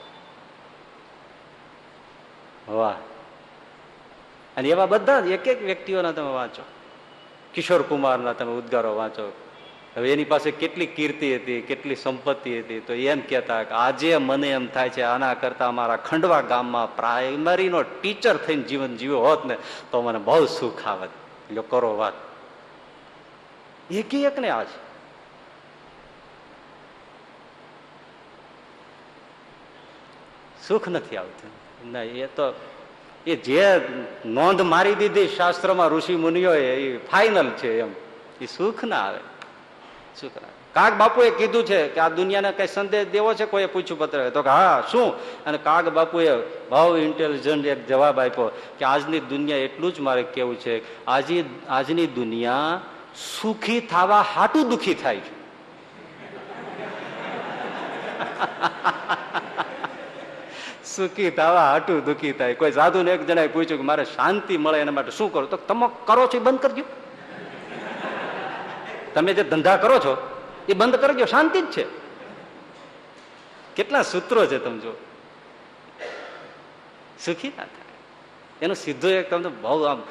વાહ. અને એવા બધા એક એક વ્યક્તિઓના તમે વાંચો. કિશોર કુમારના તમે ઉદ્ગારો વાંચો. હવે એની પાસે કેટલી કીર્તિ હતી, કેટલી સંપત્તિ હતી, તો એમ કહેતા કે આજે મને એમ થાય છે આના કરતા અમારા ખંડવા ગામમાં પ્રાઇમરીનો ટીચર થઈને જીવન જીવ્યો હોત ને, તો મને બહુ સુખ આવત. લો કરો વાત. એક એક ને આ છે. સુખ નથી આવતું. ના એ તો, એ જે નોંધ મારી દીધી શાસ્ત્રમાં ઋષિ મુનિઓએ, એ ફાઇનલ છે એમ. એ સુખ ના આવે. સુખ કરાય? કાગ બાપુએ કીધું છે કે આ દુનિયાને કઈ સંદેશ દેવો છે? કોઈ પૂછ્યું પત્ર? તો કે હા, શું? અને કાગ બાપુએ બહુ ઇન્ટેલિજન્ટ એક જવાબ આપ્યો કે આજની દુનિયા એટલું જ મારે કેવું છે આજે આજની દુનિયા સુખી થવા હાટું દુખી થાય છે. [LAUGHS] સુખી થવા હાટું દુખી થાય. કોઈ સાધુને એક જણાએ પૂછ્યું કે મારે શાંતિ મળે એના માટે શું કરું? તો તમે કરો છો બંધ કરજો તમે જે ધંધા કરો છો, એ બંધ કરજો, શાંતિ જ છે. કેટલા સૂત્રો છે તમે જો સુખી ના થાય. એનું સીધું એક તમને બહુ આમ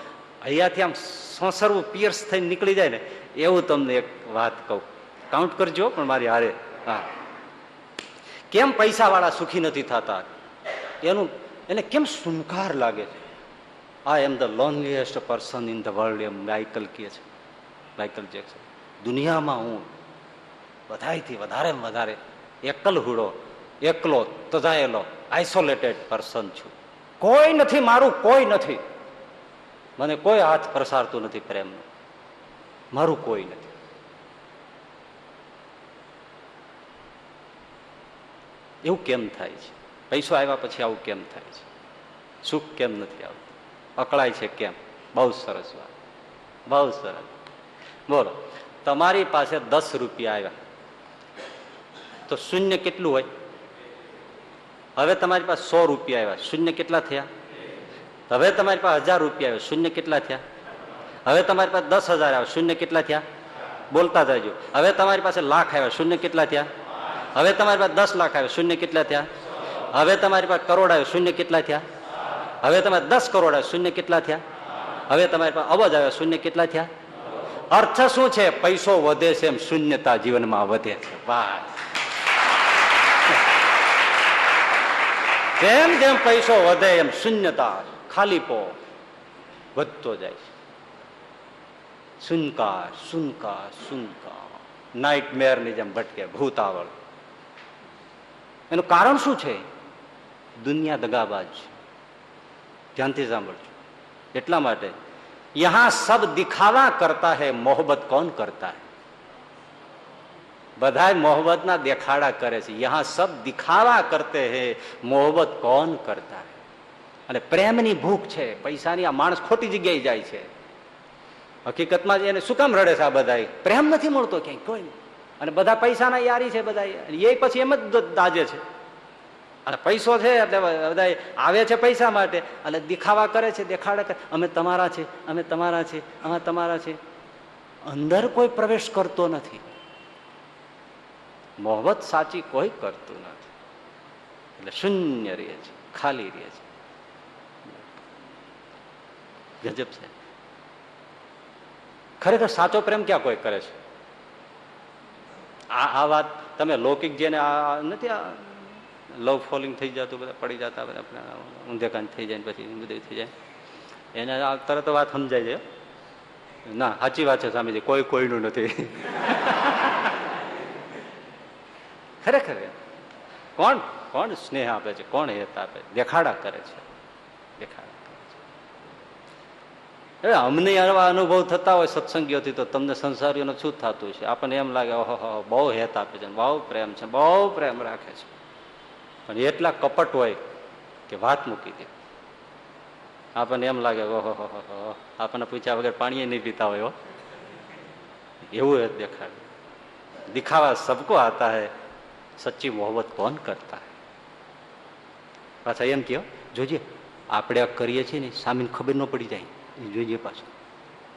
અહીંયાથી આમ સોસરવું, પિયર્સ થઈને નીકળી જાય ને, એવું તમને એક વાત કહું. કાઉન્ટ કરજો, પણ મારી હારે, હા. કેમ પૈસા વાળા સુખી નથી થતા? એનું, એને કેમ સુનકાર લાગે છે? I am the loneliest person in the world M Michael કહે છે. માઇકલ જેક્સન દુનિયામાં હું બધાથી વધારે વધારે એકલ હુડો, એકલો તજાયેલો આઇસોલેટેડ પર્સન છું. કોઈ નથી મારું, કોઈ નથી. મને કોઈ હાથ પ્રસારતું નથી પ્રેમનું. મારું કોઈ નથી. એવું કેમ થાય છે? પૈસો આવ્યા પછી આવું કેમ થાય છે? સુખ કેમ નથી આવતું? અકળાય છે કેમ? બહુ સરસ વાત. બહુ સરસ. બોલો. તમારી પાસે દસ રૂપિયા આવ્યા. તો શૂન્ય કેટલું હોય? હવે તમારી પાસે સો રૂપિયા આવ્યા. શૂન્ય કેટલા થયા? હવે તમારી પાસે હજાર રૂપિયા આવ્યા. શૂન્ય કેટલા થયા? હવે તમારી પાસે દસ હજાર આવ્યા. શૂન્ય કેટલા થયા? બોલતા જજો. હવે તમારી પાસે લાખ આવ્યા. શૂન્ય કેટલા થયા? હવે તમારી પાસે દસ લાખ આવ્યા. શૂન્ય કેટલા થયા? હવે તમારી પાસે કરોડ આવ્યો. શૂન્ય કેટલા થયા? હવે તમારે દસ કરોડ આવ્યા. શૂન્ય કેટલા થયા? હવે તમારી પાસે અબજ આવ્યા. શૂન્ય કેટલા થયા? અર્થ શું છે? પૈસો વધે છે એમ શૂન્યતા જીવનમાં વધે છે. બસ જેમ જેમ પૈસો વધે એમ શૂન્યતા ખાલીપો વધતો જાય છે. સુનકાર સુનકાર સુનકાર નાઇટ મેરની જેમ ભટકે, ભૂતાવળ. એનું કારણ શું છે? દુનિયા દગાબાજ છે. ધ્યાનથી સાંભળજો. એટલા માટે યહાં સબ દિખાવા કરતા હૈ મોહબ્બત કોણ કરતા હૈ બધા મોહબ્બતના દેખાડા કરે છે યહાં સબ દિખાવા કરતે હૈ મોહબ્બત કોણ કરતા હૈ અને પ્રેમની ભૂખ છે પૈસાની આ માણસ ખોટી જગ્યાએ જાય છે હકીકતમાં એને શું કામ રડે છે આ બધા પ્રેમ નથી મળતો ક્યાંય કોઈ અને બધા પૈસાના યારી છે બધા એ પછી એમ જ દાજે છે અને પૈસો છે એટલે બધા આવે છે પૈસા માટે. એટલે દેખાવા કરે છે, દેખાડે કરે અમે તમારા છે, અમે તમારા છે, અમે તમારા છે. અંદર કોઈ પ્રવેશ કરતો નથી. મોહબત સાચી કોઈ કરતું નથી. એટલે શૂન્ય રહે છે, ખાલી રહે છે. ગજબ છે. ખરેખર સાચો પ્રેમ ક્યાં કોઈ કરે છે? આ આ વાત તમે લૌકિક જેને આ નથી લવ ફોલિંગ થઈ જતું, બધા પડી જતા, બધા આપણે ઊંધેકાંત થઈ જાય પછી બધું થઈ જાય. એને આ તરત વાત સમજાય છે. ના, સાચી વાત છે સ્વામીજી, કોઈ કોઈનું નથી. [LAUGHS] ખરેખર. કોણ કોણ સ્નેહ આપે છે, કોણ હેત આપે દેખાડા કરે છે. દેખાડા કરે છે. હવે અમને આવા અનુભવ થતા હોય સત્સંગીઓથી તો તમને સંસારીઓનું શું થતું છે આપણને એમ લાગે, ઓહો, બહુ હેત આપે છે બહુ પ્રેમ છે, બહુ પ્રેમ રાખે છે. પણ એટલા કપટ હોય કે વાત મૂકી દે. આપણને એમ લાગે, ઓહો આપણને પૂછ્યા વગર પાણી નહીં પીતા હોય, હો. એવું હેત દેખાડે દિખાવા સબકો આતા હૈ, સચ્ચી મોહબ્બત કોણ કરતા હૈ? પાછા એમ કહો જોજે, આપણે કરીએ છીએ ને, સામીને ખબર ન પડી જાય. એ જોઈએ પાછું.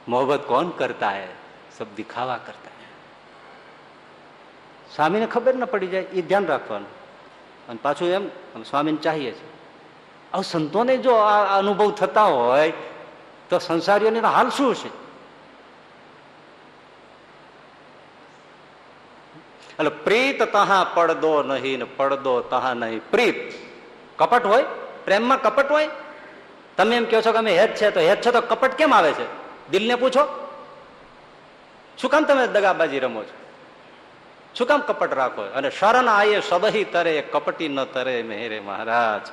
મોહબ્બત કોણ કરતા હૈ? સબ દિખાવા કરતા હૈ. સામીને ખબર ન પડી જાય, એ ધ્યાન રાખવાનું. અને પાછું એમ સ્વામીને ચાહીએ છીએ. આ સંતોને જો આ અનુભવ થતા હોય, તો સંસારીઓને હાલ શું છે? એટલે પ્રીત તહા પડદો નહીં ને પડદો તહા નહીં. પ્રીત. કપટ હોય? પ્રેમમાં કપટ હોય? તમે એમ કહો છો કે અમે હેત છે, તો હેત છે તો કપટ કેમ આવે છે? દિલને પૂછો. શું કામ તમે દગાબાજી રમો છો? શું કામ કપટ રાખો? અને શરણ આયે સદહી તરે, કપટી ન તરે મેરે મહારાજ.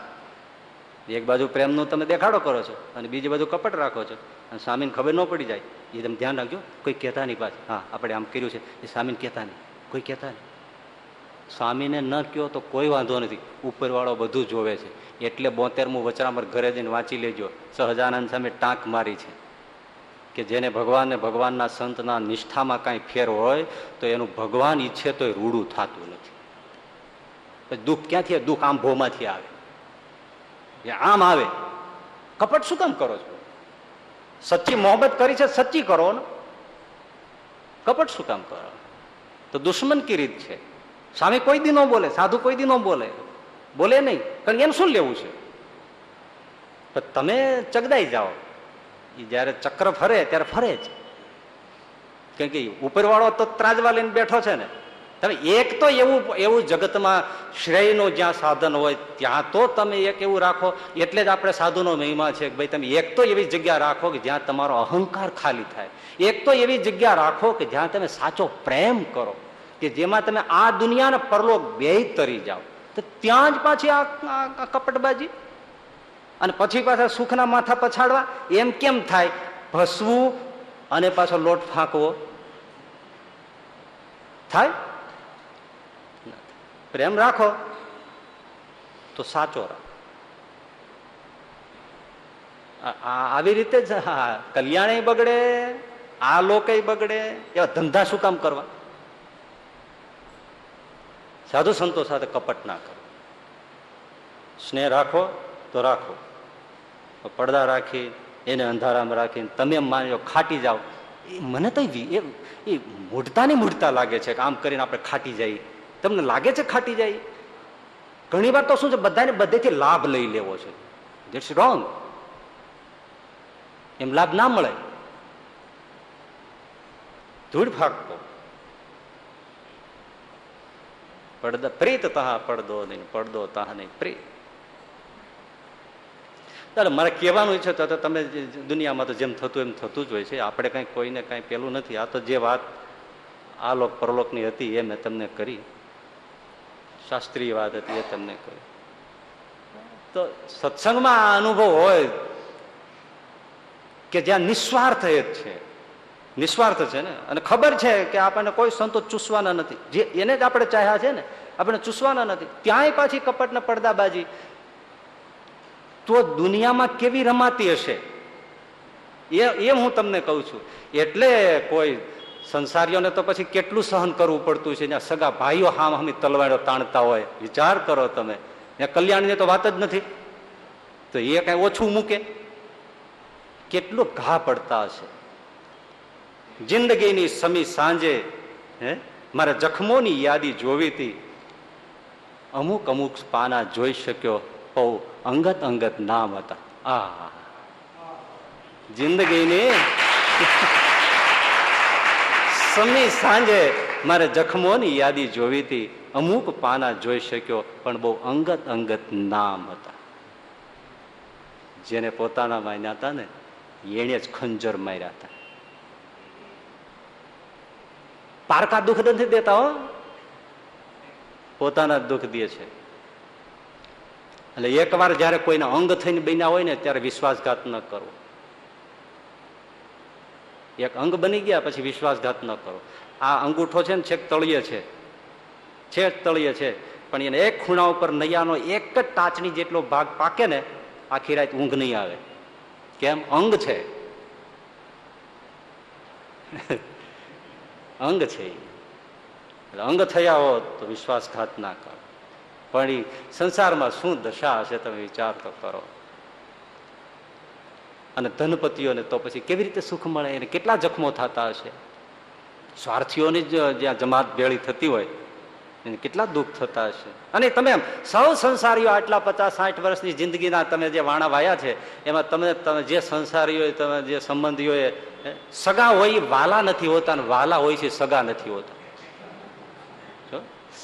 એક બાજુ પ્રેમનું તમે દેખાડો કરો છો, અને બીજી બાજુ કપટ રાખો છો. અને સ્વામીને ખબર ન પડી જાય, એ તમે ધ્યાન રાખજો, કોઈ કહેતા નહીં પાછું. હા, આપણે આમ કર્યું છે, એ સ્વામીને કહેતા નહીં, કોઈ કહેતા નહીં. સ્વામીને ન કહો તો કોઈ વાંધો નથી, ઉપરવાળો બધું જોવે છે. એટલે બોતેરમું વચરામર ઘરે જઈને વાંચી લેજો, સહજાનંદ સામે ટાંક મારી છે. કે જેને ભગવાન ને ભગવાનના સંતના નિષ્ઠામાં કાંઈ ફેર હોય, તો એનું ભગવાન ઈચ્છે તો રૂડું થતું નથી. દુઃખ ક્યાંથી? દુઃખ આમ ભોમાંથી આવે. એ આમ આવે. કપટ શું કામ કરો છો? સચ્ચી મોહબ્બત કરી છે, સચ્ચી કરો ને? કપટ શું કામ કરો? તો દુશ્મન કી રીત છે. સામે કોઈ દી ન બોલે, સાધુ કોઈ દી ન બોલે. બોલે નહીં કારણ એને શું લેવું છે? તમે ચગદાઈ જાઓ. એ જયારે ચક્ર ફરે ત્યારે ફરે જ. કેમ કે ઉપરવાળો તો ત્રાજવા લઈને બેઠો છે ને. તમે એક તો એવું એવું જગતમાં શ્રેયનું જ્યાં સાધન હોય ત્યાં તો તમે એક એવું રાખો. એટલે જ આપણે સાધુનો મહિમા છે કે ભાઈ તમે એક તો એવી જગ્યા રાખો કે જ્યાં તમારો અહંકાર ખાલી થાય. એક તો એવી જગ્યા રાખો કે જ્યાં તમે સાચો પ્રેમ કરો. કે જેમાં તમે આ દુનિયાના પરલોક બે તરી જાઓ. તો ત્યાં જ પાછી આ કપટબાજી અને પછી પાછા સુખના માથા પછાડવા, એમ કેમ થાય? ભસવું અને પાછો લોટ ફાંકવો. થાય? પ્રેમ રાખો. તો સાચો રાખો આવી રીતે જ, હા કલ્યાણે બગડે, આ લોકો બગડે, એવા ધંધા શું કામ કરવા? સાધુ સંતો સાથે કપટ ના કરો. સ્નેહ રાખો તો રાખો. પડદા રાખી, એને અંધારામાં રાખીને તમે એમ માની ખાટી જાઓ. એ મને તો એ એ મૂઢતા ને મૂઢતા લાગે છે કે આમ કરીને આપણે ખાટી જઈએ. તમને લાગે છે ખાટી જાય ઘણી વાર તો શું છે, બધાને બધેથી લાભ લઈ લેવો છે. ધીટ્સ રોંગ એમ લાભ ના મળે. ધૂળ ફાકતો પડદા પ્રીત તહા પડદો નહીં, પડદો તહા નહીં, પ્રીત. ચાલો મારે કહેવાનું છે, તો તમે દુનિયામાં તો જેમ થતું એમ થતું જ હોય છે. આપણે કંઈ કોઈને કાંઈ પેલું નથી. આ તો જે વાત આ લોક પરલોકની હતી એ મેં તમને કરી. શાસ્ત્રીય વાત હતી એ તમને કરી. તો સત્સંગમાં આ અનુભવ હોય કે જ્યાં નિસ્વાર્થ એ જ છે. નિસ્વાર્થ છે ને? અને ખબર છે કે આપણને કોઈ સંતો ચૂસવાના નથી. જે એને જ આપણે ચાહ્યા છે ને, આપણે ચૂસવાના નથી. ત્યાંય પાછી કપટને પડદાબાજી. તો દુનિયામાં કેવી રમાતી હશે? એ એ હું તમને કહું છું. એટલે કોઈ સંસારીઓને તો પછી કેટલું સહન કરવું પડતું છે? ત્યાં સગા ભાઈઓ હામ હામી તલવાડો તાણતા હોય. વિચાર કરો તમે. ત્યાં કલ્યાણની તો વાત જ નથી. તો એ કઈ ઓછું મૂકે. કેટલું ઘા પડતા હશે? જિંદગીની સમી સાંજે, હે, મારે જખમોની યાદી જોવી હતી. અમુક અમુક પાના જોઈ શક્યો. બહુ અંગત અંગત નામ હતા. આ. જિંદગીની સમી સાંજે મારે જખમોની યાદી જોવી હતી. અમુક પાના જોઈ શક્યો પણ બહુ અંગત અંગત નામ હતા. જેને પોતાના માન્યા હતા ને એને જ ખંજર માર્યા હતા. પારકા દુઃખ નથી દેતા હો. પોતાના દુઃખ દે છે. એટલે એકવાર જ્યારે કોઈના અંગ થઈને બન્યા હોય ને, ત્યારે વિશ્વાસઘાત ન કરવો એક અંગ બની ગયા પછી વિશ્વાસઘાત ન કરો. આ અંગૂઠો છે ને, છેક તળિયે છે. છેક તળિયે છે. પણ એને એક ખૂણા ઉપર નૈયાનો એક જ ટાચની જેટલો ભાગ પાકે ને, આખી રાત ઊંઘ નહીં આવે. કેમ? અંગ છે. [LAUGHS] અંગ છે અંગ થયા હોત તો વિશ્વાસઘાત ના કરો. પણ એ સંસારમાં શું દશા હશે તમે વિચાર તો કરો. અને ધનપતિઓને તો પછી કેવી રીતે સુખ મળે? એને કેટલા જખમો થતા હશે? સ્વાર્થીઓની જ જ્યાં જમાત ભેળી થતી હોય, એને કેટલા દુઃખ થતા હશે? અને તમે સૌ સંસારીઓ આટલા પચાસ સાઠ વર્ષની જિંદગીના તમે જે વાણા વાયા છે, એમાં તમે તમે જે સંસારીઓ, તમે જે સંબંધીઓ સગા હોય એ વાલા નથી હોતા અને વાલા હોય છે સગા નથી હોતા.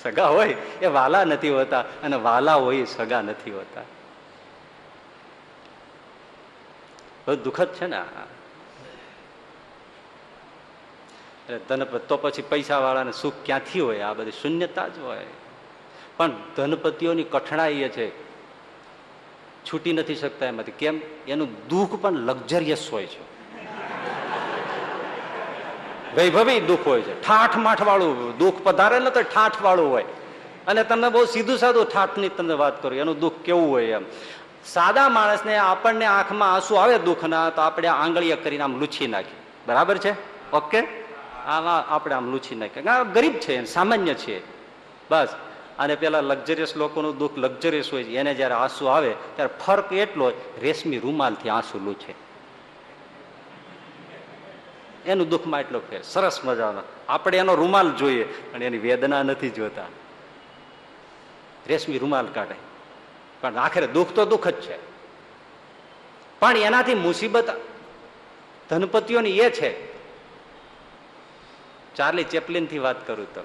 સગા હોય એ વાલા નથી હોતા અને વાલા હોય એ સગા નથી હોતા. દુઃખદ છે ને ધનપતિ તો પછી પૈસા વાળાને સુખ ક્યાંથી હોય? આ બધી શૂન્યતા જ હોય. પણ ધનપતિઓની કઠણાઈ એ છે. છૂટી નથી શકતા એમાંથી. કેમ? એનું દુઃખ પણ લક્ઝરિયસ હોય છે. વૈભવી દુઃખ હોય છે. ઠાઠ માઠ વાળું દુઃખ પધારે ને તો ઠાઠ વાળું હોય. અને તમને બહુ સીધું સાદું ઠાઠની તમને વાત કરું, એનું દુઃખ કેવું હોય એમ. સાદા માણસને આપણને આંખમાં આંસુ આવે દુઃખના, તો આપણે આંગળીએ કરીને આમ લૂછી નાખીએ. બરાબર છે? ઓકે? આમાં આપણે આમ લૂછી નાખીએ. ગરીબ છે સામાન્ય છે. બસ. અને પેલા લક્ઝરિયસ લોકોનું દુઃખ લક્ઝરિયસ હોય છે. એને જયારે આંસુ આવે, ત્યારે ફરક એટલો રેશમી રૂમાલથી આંસુ લૂછે. એનું દુઃખમાં એટલો ફેર સરસ મજાનો. આપણે એનો રૂમાલ જોઈએ અને એની વેદના નથી જોતા. રેશમી રૂમાલ કાઢે. પણ આખરે દુઃખ તો દુઃખ જ છે. પણ એનાથી મુસીબત ધનપતિઓની એ છે. ચાર્લી ચેપલિનથી વાત કરું તો.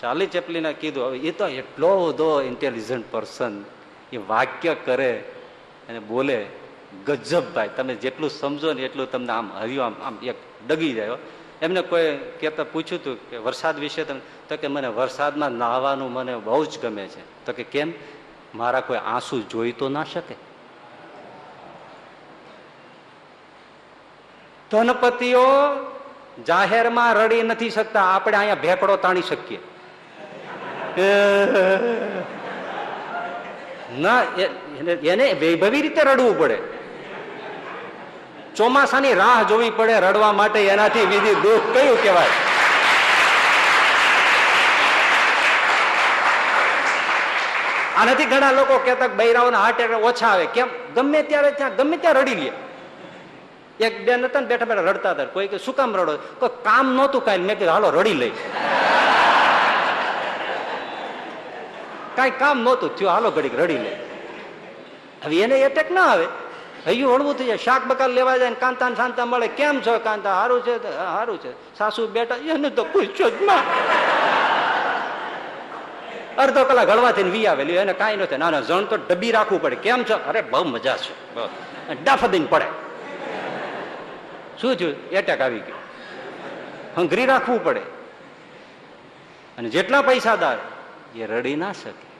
ચાર્લી ચેપલિને કીધું, હવે એ તો એટલો બધો ઇન્ટેલિજન્ટ પર્સન એ વાક્ય કરે અને બોલે ગજબ ભાઈ, તમે જેટલું સમજો ને એટલું તમને આમ હરિયો, આમ આમ એક ડગી જાય એમને કોઈ કહેતા પૂછ્યું હતું કે વરસાદ વિશે તમે? તો કે મને વરસાદમાં નાહવાનું મને બહુ જ ગમે છે. તો કે કેમ? મારા કોઈ આંસુ જોઈ તો ના શકે. ધનપતિઓ જાહેરમાં રડી નથી શકતા. આપણે અહીંયા ભેકડો તાણી શકીએ. ના એને વૈભવી રીતે રડવું પડે. ચોમાસાની રાહ જોવી પડે રડવા માટે, એનાથી બીજી દુઃખ કયું કહેવાય? આનાથી ઘણા લોકો કહેતા બૈરાઓના હાર્ટ એટેક ઓછા આવે. કેમ? ગમે ત્યારે ત્યાં, ગમે ત્યાં રડી લે. એક બેન હતા ને બેઠા બેઠા રડતા હતા. કોઈ કે, શું કામ રડો? કોઈ, કામ નહોતું કાંઈ. મેં કીધું, હાલો, રડી લઈ કાંઈ કામ નહોતું થયું. હાલો, ઘડીક રડી લે. હવે એને એટેક ના આવે. હૈયું હળવું થઈ જાય. શાક બકાર લેવા જાય ને કાંતા શાંતા મળે. કેમ છો કાંતા? સારું છે સારું છે. સાસુ બેટા, એને તો પૂછ્યો જ ના અડધો કલાક હળવા થઈને વી આવેલી એને કાંઈ નથી ના જણ તો ડબ્બી રાખવું પડે. કેમ છો? અરે, બહુ મજા છે. ડાફ દઈને પડે. શું થયું? એટેક આવી ગયો. હંગરી રાખવું પડે. અને જેટલા પૈસાદાર, એ રડી ના શકે.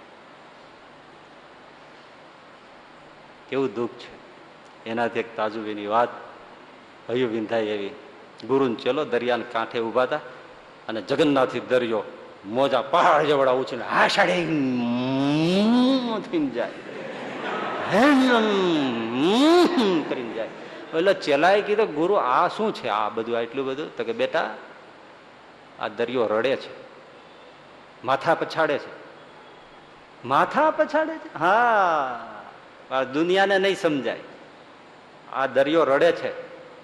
કેવું દુઃખ છે. એનાથી એક તાજુબીની વાત. હયું વિંધાય એવી. ગુરુન ચલો દરિયાને કાંઠે ઊભા હતા અને જગન્નાથી દરિયો મોજા પહાડ જેવડા ઉછીને હા સાડે જાય. કરીને જાય. એટલે ચેલાએ કીધું, ગુરુ, આ શું છે આ બધું આટલું બધું? તો કે, બેટા, આ દરિયો રડે છે. માથા પછાડે છે. માથા પછાડે છે? હા. દુનિયાને નહીં સમજાય. આ દરિયો રડે છે.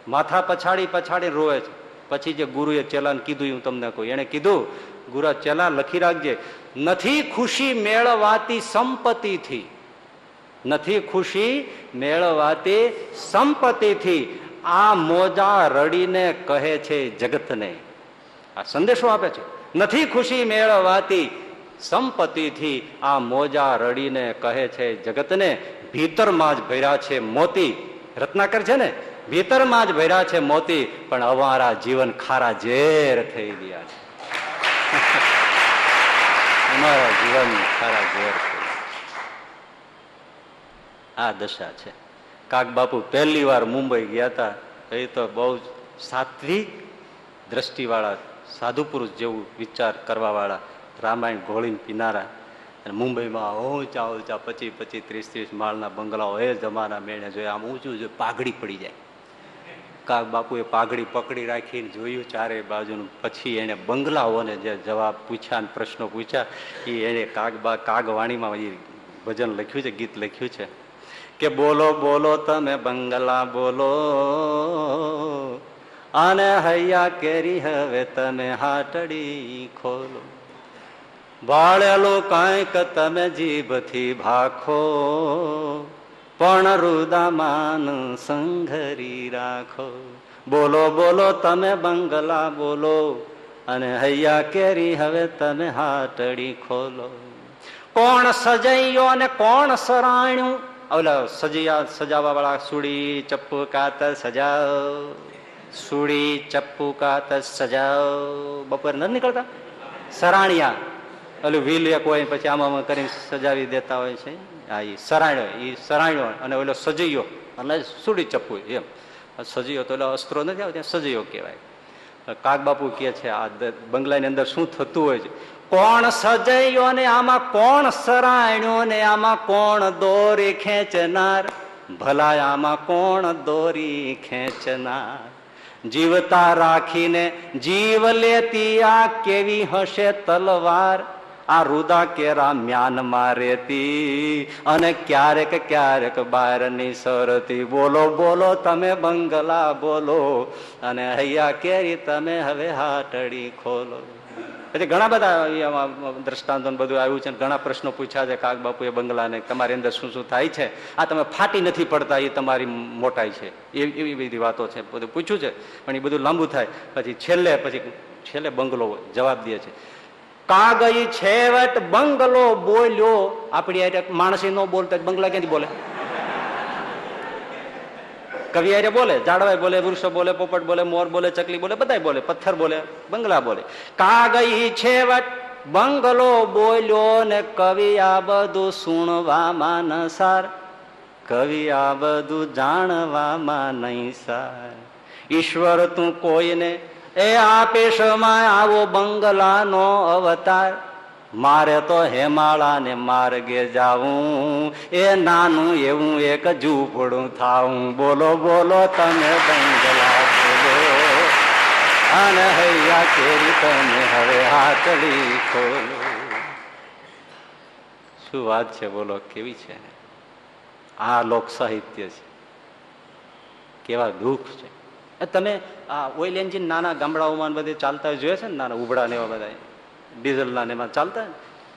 માથા પછાડી પછાડી રોવે છે. પછી જે ગુરુએ ચેલાને કીધું હું તમને કહું. એને કીધું, ગુરુ, ચેલા લખી રાખજે. નથી ખુશી મેળવાતી સંપત્તિથી. નથી ખુશી મેળવાતી સંપત્તિથી. આ મોજા રડીને કહે છે જગતને. આ સંદેશો આપે છે. નથી ખુશી મેળવાતી સંપત્તિથી. આ મોજા રડીને કહે છે જગતને. ભીતરમાં જ ભર્યા છે મોતી. રત્નાકર છે ને, ભીતરમાં જ ભર્યા છે મોતી, પણ અમારા જીવન ખારા ઝેર થઈ ગયા છે. [LAUGHS] અમારા જીવન ખારા ઝેર આ દશા છે. કાક બાપુ પહેલી વાર મુંબઈ ગયા હતા એ તો બહુ જ સાત્વિક દ્રષ્ટિવાળા સાધુ પુરુષ જેવું વિચાર કરવાવાળા રામાયણ ગોળીને પીનારા અને મુંબઈમાં ઊંચા ઊંચા પચીસ પચીસ ત્રીસ ત્રીસ માળના બંગલાઓ એ જમાના મેળે જોઈએ આમ ઊંચું જોઈએ પાઘડી પડી જાય. કાક બાપુએ પાઘડી પકડી રાખીને જોયું ચારે બાજુનું. પછી એણે બંગલાઓને જે જવાબ પૂછ્યા ને પ્રશ્નો પૂછ્યા, એ એણે કાગ બા, કાગવાણીમાં એ ભજન લખ્યું છે, ગીત લખ્યું છે. કે બોલો બોલો તમે બંગલા, બોલો. અને હૈયા કેરી હવે તમે હાટડી ખોલો. ભાળેલું કાંઈક તમે જીભથી ભાખો, પણ રુદામાન સંઘરી રાખો. બોલો બોલો, તમે બંગલા બોલો, અને હૈયા કેરી હવે તમે હાટડી ખોલો. કોણ સજૈયો અને કોણ સરાણ્યું? ઓલા સજિયા સજાવા વાળા સુડી, ચપ્પુ, કાત, સજાવ. સુડી, ચપ્પુ, કાત, સજાવ. બપોરે નથી નીકળતા? સરાણિયા. ઓલું વ્હીલ એક હોય પછી આમાં કરીને સજાવી દેતા હોય છે. હા એ સરાણ્યો એ સરાણ્યો અને ઓલો સજૈયો, અને સુડી ચપ્પુ એમ. સજૈયો તો ઓલો અસ્ત્રો નથી આવતા સજૈયો કહેવાય. કાગબાપુ કે છે, આ બંગલાની અંદર શું થતું હોય છે? કોણ સજૈયો ને આમાં કોણ સરાણ્યો ને આમાં કોણ દોરી ખેંચનાર? ભલા આમાં કોણ દોરી ખેંચનાર? જીવતા રાખીને જીવ લેતી આ કેવી હશે તલવાર? આ રુદા કેરા મ્યાનમાં રહેતી અને ક્યારેક ક્યારેક બહારની સરતી. બોલો બોલો, તમે બંગલા બોલો અને હૈયા કેરી તમે હવે હાટડી ખોલો. પછી ઘણા બધા દ્રષ્ટાંતો બધું આવ્યું છે ઘણા પ્રશ્નો પૂછ્યા છે કાગ બાપુએ બંગલાને તમારી અંદર શું શું થાય છે? આ તમે ફાટી નથી પડતા, એ તમારી મોટાઈ છે. એવી એવી બધી વાતો છે, બધું પૂછ્યું છે, પણ એ બધું લાંબુ થાય. પછી છેલ્લે પછી છેલ્લે બંગલો જવાબ દે છે. કાગઈ છેવટ બંગલો બોલ્યો. આપણી માણસી ન બોલતા બંગલા ક્યાંથી બોલે? કવિ આરે બોલે ઝાડવાય બોલે, વૃક્ષો બોલે, પોપટ બોલે, મોર બોલે, ચકલી બોલે બધા બોલે, પથ્થર બોલે, બંગલા બોલે. કાગઈ છેવટ બંગલો બોલ્યો ને કવિ આ બધું સુણવામાં ન સાર. કવિ આ બધું જાણવામાં નહીં સાર. ઈશ્વર તું કોઈને એ આપે સમય આવો બંગલાનો અવતાર. મારે તો હેમાળા ને માર્ગે જાવું. એ નાનું એવું એક ઝૂંપડું થાવું. બોલો બોલો, તમે બંગલા બોલો. અને હૈયા કેરી તમે હવે હાથડી ખોલો. શું વાત છે? બોલો, કેવી છે? આ લોક સાહિત્ય છે. કેવા દુઃખ છે. તમે આ ઓઇલ એન્જિન નાના ગામડાઓમાં બધે ચાલતા જોયે છે ને નાના ઉભડા ને એવા બધા? ડીઝલના ને એમાં ચાલતા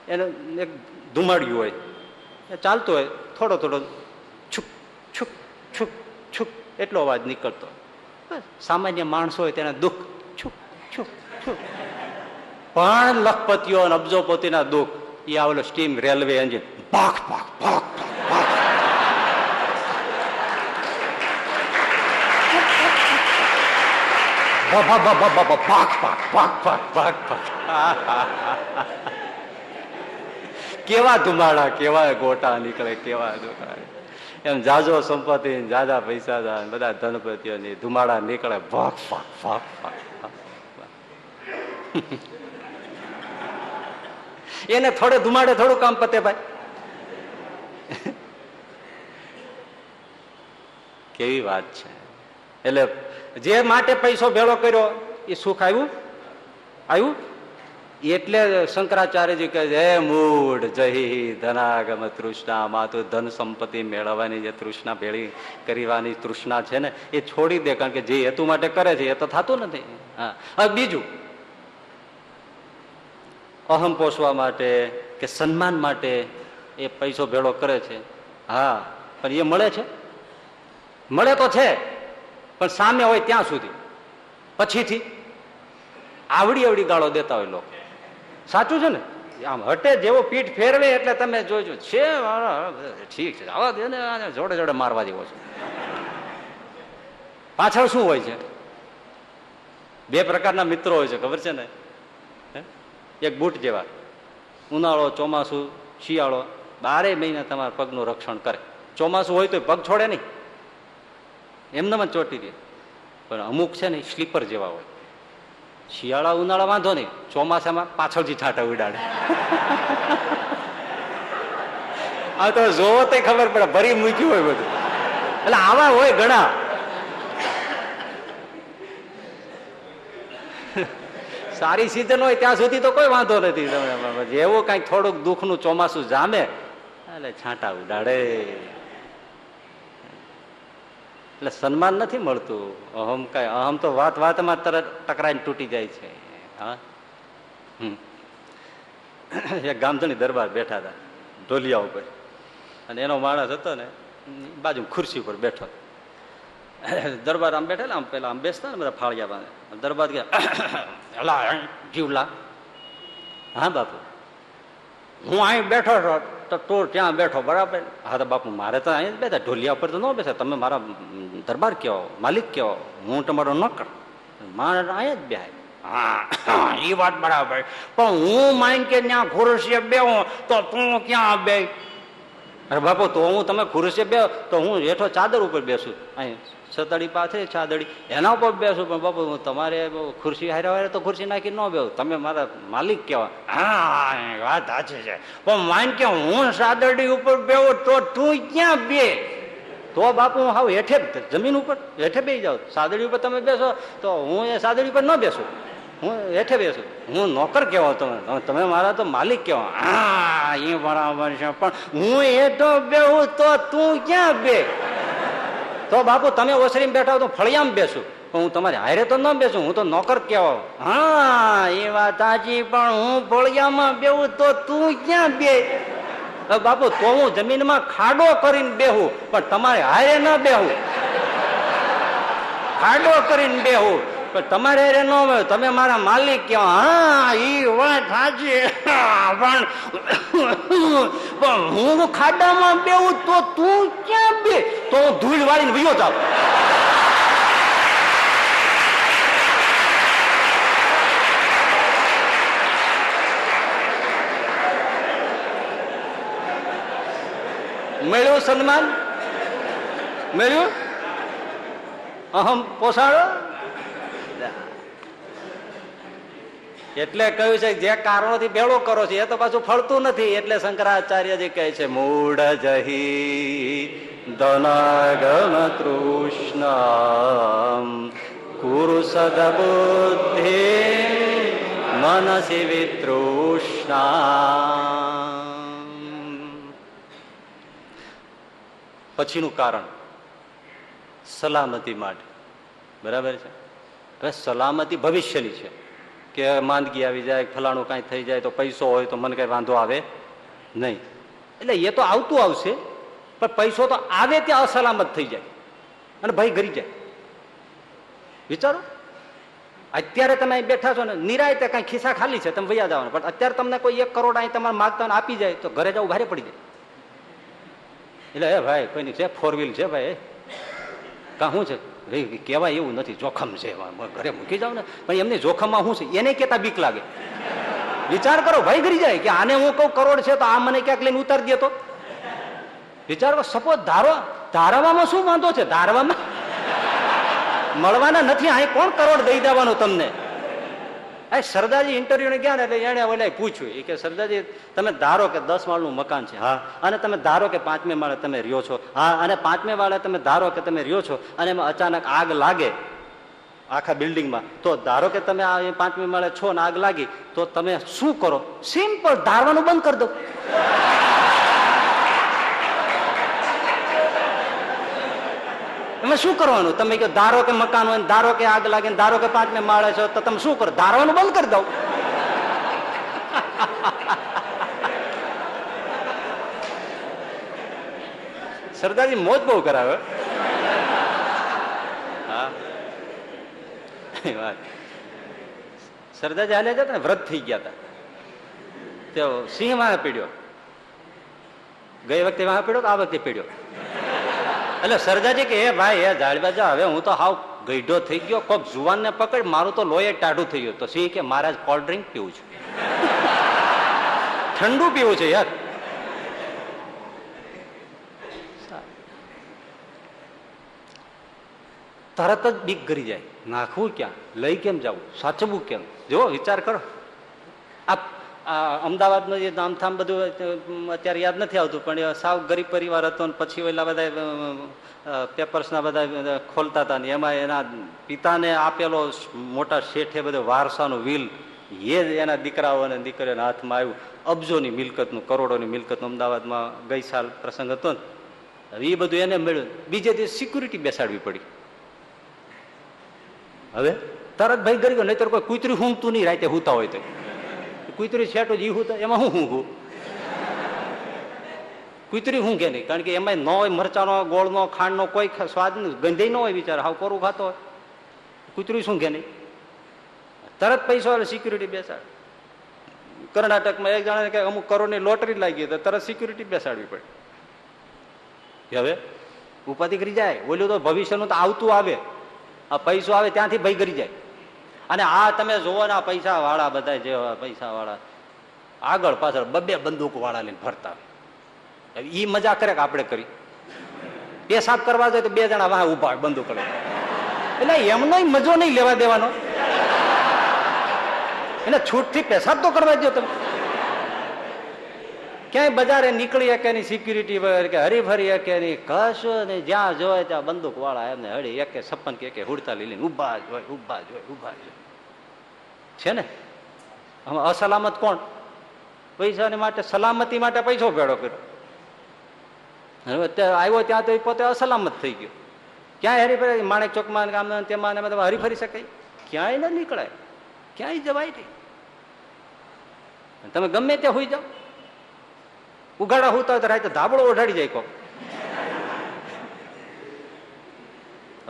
એને એક ધુમાડ્યું હોય. એ ચાલતું હોય, થોડો થોડો છુક છુક છુક છુક, એટલો અવાજ નીકળતો. સામાન્ય માણસો હોય તેના દુઃખ, છુક છુક છુક. પણ લખપતિઓ અને અબજોપતિના દુઃખ એ આવેલો સ્ટીમ રેલવે એન્જિન. ભાખ ભાખ ભાખ ભાખ bak bak bak bak bak ભાગ કેવા ધુમાડા કેવા ગોટા નીકળે કેવા એમ જાજો સંપત્તિ જાજા પૈસા બધા ધનપતિઓની ધુમાડા નીકળે. ભાગ ભાગ ભાગ, ભાગ. એને થોડે ધુમાડે થોડું કામ પતે ભાઈ. કેવી વાત છે. એટલે જે માટે પૈસો ભેળો કર્યો, એ સુખ આવ્યું? આવ્યું? એટલે શંકરાચાર્યજી કહે છે, હે મૂળ જહી ધનાગમ તૃષ્ણા માં તો ધન સંપત્તિ મેળવવાની જે તૃષ્ણા ભેળી કરવાની તૃષ્ણા છે ને, એ છોડી દે, કારણ કે જે હેતુ માટે કરે છે, એ તો થતું નથી. હા. બીજું. અહમ પોષવા માટે કે સન્માન માટે એ પૈસો ભેળો કરે છે. હા, પણ એ મળે છે? મળે તો છે. પણ સામે હોય ત્યાં સુધી. પછીથી આવડી આવડી ગાળો દેતા હોય લોકો. સાચું છે ને? આમ હટે જેવો પીઠ ફેરવે એટલે તમે જોજો. છે ઠીક છે. આવા દે ને જોડે જોડે મારવા જેવો છે. પાછળ શું હોય છે? બે પ્રકારના મિત્રો હોય છે, ખબર છે ને? એક બૂટ જેવા. ઉનાળો, ચોમાસું, શિયાળો બારે મહિના તમારા પગનું રક્ષણ કરે. ચોમાસું હોય તો પગ છોડે નહીં. એમને જ ચોટી દે. પણ અમુક છે ને સ્લીપર જેવા હોય. શિયાળા ઉનાળા વાંધો નહીં, ચોમાસામાં પાછળથી છાંટા ઉડાડે. [LAUGHS] આ તો જોવો તો ખબર પડે, ભરી મૂક્યું હોય બધું. એટલે આવા હોય ઘણા. [LAUGHS] સારી સિઝન હોય ત્યાં સુધી તો કોઈ વાંધો નથી તમે જેવું કંઈક થોડુંક દુઃખનું ચોમાસું જામે, એટલે છાંટા ઉડાડે. એટલે સન્માન નથી મળતું. અહમ કઈ, અહમ તો વાત વાતમાં તરત ટકરાઈને તૂટી જાય છે. હા. એક ગામધણી દરબાર બેઠા હતા, ઢોલિયા ઉપર. અને એનો માણસ હતો ને, બાજુ ખુરશી ઉપર બેઠો. દરબાર આમ બેઠેલા, આમ પેલા આમ બેસતા ને બધા ફાળિયા દરબાર ગયા હલા જીવલા. હા બાપુ. હું અહીં બેઠો છો તો તું ત્યાં બેઠો, બરાબર? હા, તો બાપુ, મારે તો અહીં જ બેઠા, ઢોલિયા ઉપર તો ન બેસે. તમે મારા દરબાર કહો, માલિક કહો, હું તમારો નોકર. મારે અહીંયા જ બેહાય. હા એ વાત બરાબર. પણ હું માઈન કે ત્યાં ખુરશીએ બેહું, તો તું ક્યાં બે અરે બાપુ, તો હું તમે ખુરશીએ બે તો હું હેઠો ચાદર ઉપર બેસું. અહીં. સતડી પાસે છાદડી. એના ઉપર બેસું, પણ બાપુ, હું તમારે ખુરશી હારે હારે તો ખુરશી નાખી ન બેહું. તમે મારા માલિક કહેવા હા વાત સાચી છે. પણ માન કે હું સાદડી ઉપર બેહું તો તું ક્યાં બે? તો બાપુ, હું હાવ હેઠે જમીન ઉપર, હેઠે બેસી જાઉં. સાદડી ઉપર તમે બેસો તો હું એ સાદડી ઉપર ન બેસું. હું હેઠે બેસું. હું નોકર કહેવા તમે. તમે મારા તો માલિક કહેવા હા, એ બરાબર છે. પણ હું હેઠો બેહું તો તું ક્યાં બે? તો બાપુ તમે ઓસરીમાં બેઠા હો તો ફળિયામાં બેસું. પણ હું તમારે હારે તો ન બેસું હું તો નોકર કહેવા હા એ વાત સાચી પણ હું ફળિયામાં બેહું તો તું ક્યાં બે? બાપુ તો હું જમીનમાં ખાડો કરીને બેહું પણ તમારે હારે ન બેહું. ખાડો કરીને બેહું. પણ તમારે હારે ન બેહું તમે મારા માલિક કહો હા એ વાત સાચી. પણ પણ હું ખાડામાં બેહું તો તું ક્યાં બે? તો હું ધૂળ વાળીને વયો જાઉં. મળ્યું સન્માન? મળ્યું? અહમ પોસાડો? એટલે કહ્યું છે, જે કારણોથી ભેળો કરો છો, એ તો પાછું ફળતું નથી. એટલે શંકરાચાર્યજી કહે છે, મૂળ જહી ધનગમ તૃષ્ણ કુરુ સદબુદ્ધિ મનસી વિતૃષ્ણા પછીનું કારણ, સલામતી માટે. બરાબર છે? સલામતી ભવિષ્યની છે. કે માંદગી આવી જાય, ફલાણું કાંઈ થઈ જાય, તો પૈસો હોય તો મને કઈ વાંધો આવે નહીં. એટલે એ તો આવતું આવશે, પણ પૈસો તો આવે ત્યાં અસલામત થઈ જાય અને ભાઈ ઘરી જાય. વિચારો? અત્યારે તમે અહીં બેઠા છો ને, નિરાય તે કાંઈ ખિસ્સા ખાલી છે, તમે વૈયા જવાનું પણ અત્યારે તમને કોઈ એક કરોડ અહીં તમારે માગતા આપી જાય, તો ઘરે જવું ભારે પડી જાય. એટલે, એ ભાઈ, કોઈની છે? ફોર વ્હીલ છે ભાઈ કાં શું છે? કહેવાય એવું નથી, જોખમ છે ઘરે મૂકી જાવ ને, પણ એમને જોખમમાં શું છે? એને કેતા બીક લાગે. વિચાર કરો ભાઈ કરી જાય કે આને હું કહું કરોડ છે તો આ મને ક્યાંક લઈને ઉતારી દે તો. વિચારો સપોઝ ધારો, ધારવામાં શું વાંધો છે? ધારવામાં? મળવાના નથી, અહીં કોણ કરોડ દઈ દેવાનું તમને? આ સરદારજી ઇન્ટરવ્યુ ગયા ને એટલે એને ઓલા પૂછ્યું. કે, સરદારજી, તમે ધારો કે દસ માળનું મકાન છે, હા, અને તમે ધારો કે પાંચમે માળે તમે રહ્યો છો, હા, અને પાંચમે માળે તમે ધારો કે તમે રહ્યો છો, અને એમાં અચાનક આગ લાગે આખા બિલ્ડિંગમાં, તો ધારો કે તમે આ પાંચમી માળે છો ને આગ લાગી, તો તમે શું કરો? સિમ્પલ ધારવાનું બંધ કરી દો. તમે શું કરવાનું? તમે કહો, ધારો કે મકાન હોય ધારો કે આગ લાગે ધારો કે પાંચમે માળે છો, તો તમે શું કરો? ધારવાનું બંધ કરી દો સરદારજી, મોજ બહુ કરાવે. સરદારજી હાલે જતા ને? વ્રત થઈ ગયા હતા. તો સિંહ વાહ પીડ્યો. ગઈ વખતે વાહ પીડ્યો આ વખતે પીડ્યો? એટલે સરદારજી કે, એ ભાઈ, એ જાળવા જા હવે હું તો હાવ ગઈઢો થઈ ગયો. કોક જુવાન ને પકડ, મારું તો લોહી ટાઢું થઈ ગયું. તો સિંહ કે, મહારાજ કોલ્ડ ડ્રિંક પીવું છું. ઠંડુ પીવું છે યાર. તરત જ બીક કરી જાય. નાખવું ક્યાં? લઈ કેમ જવું સાચવું કેમ? જો વિચાર કરો. આ અમદાવાદનું જે નામથામ બધું અત્યારે યાદ નથી આવતું, પણ સાવ ગરીબ પરિવાર હતો ને પછી ઓલા બધા પેપર્સના બધા ખોલતા હતા ને એમાં એના પિતાને આપેલો મોટા શેઠે બધો વારસાનું વિલ, એ જ એના દીકરાઓ અને દીકરીઓના હાથમાં આવ્યું. અબજોની મિલકતનું, કરોડોની મિલકતનું અમદાવાદમાં ગઈ સાલ પ્રસંગ હતો ને. હવે એ બધું એને મળ્યું. બીજે દિવસ સિક્યુરિટી બેસાડવી પડી. હવે? તરત ભાઈ ગરીબ નહીં કોઈ કૂતરી ઊંઘતું નહીં, રાતે હુતા હોય તો. કુતરી છેટું જીવું તો, એમાં હું હું કુતરી હું કે નહીં? કારણ કે એમાં ન હોય મરચાનો, ગોળનો, ખાંડનો કોઈ સ્વાદ ગંધે ન હોય બિચારા, હાવ કોરું ખાતો હોય. કુતરી શું કે નહીં? તરત પૈસો આવે સિક્યુરિટી બેસાડ. કર્ણાટકમાં એક જણાને કે અમુક કરોડની લોટરી લાગી તો તરત સિક્યુરિટી બેસાડવી પડે. હવે ઉપાધિ કરી જાય? ઓલું તો ભવિષ્યનું તો આવતું આવે. આ પૈસો આવે ત્યાંથી ભય કરી જાય. અને આ તમે જોવો ને આ પૈસા વાળા બધા જેવા પૈસા વાળા આગળ પાછળ બબે બંદૂક વાળા લઈને ફરતા એ મજા કરે કે આપણે કરી? પેશાબ કરવા જાય તો બે જણા વાહ ઊભા બંદૂક લઈ એટલે એમનો મજો નહીં લેવા દેવાનો. એને છૂટથી પેશાબ તો કરવા દો તમે. ક્યાંય બજારે નીકળી શકે નહીં સિક્યુરિટી વગર કે હરીફરી શકે નહીં કશું નહીં, જ્યાં જોયે ત્યાં બંદૂક વાળા એમને હળી એકે સપન કે એકે હુડતા લઈ લઈને ઊભા જ હોય ઊભા જ હોય ઊભા જ હોય. છે ને? આમાં અસલામત કોણ? પૈસાની માટે, સલામતી માટે પૈસો ભેળો કર્યો. હવે આવ્યો ત્યાં તો પોતે અસલામત થઈ ગયો. ક્યાંય હરીફરી માણેક ચોકમાં ગામ તેમાં ને એમાં હરીફરી શકાય? ક્યાંય ન નીકળાય. ક્યાંય જવાય નહીં. તમે ગમે ત્યાં હોઈ જાઓ. ઉગાડા હોતા હોય તો રાતે ધાબળો ઓઢાડી જાય કોક.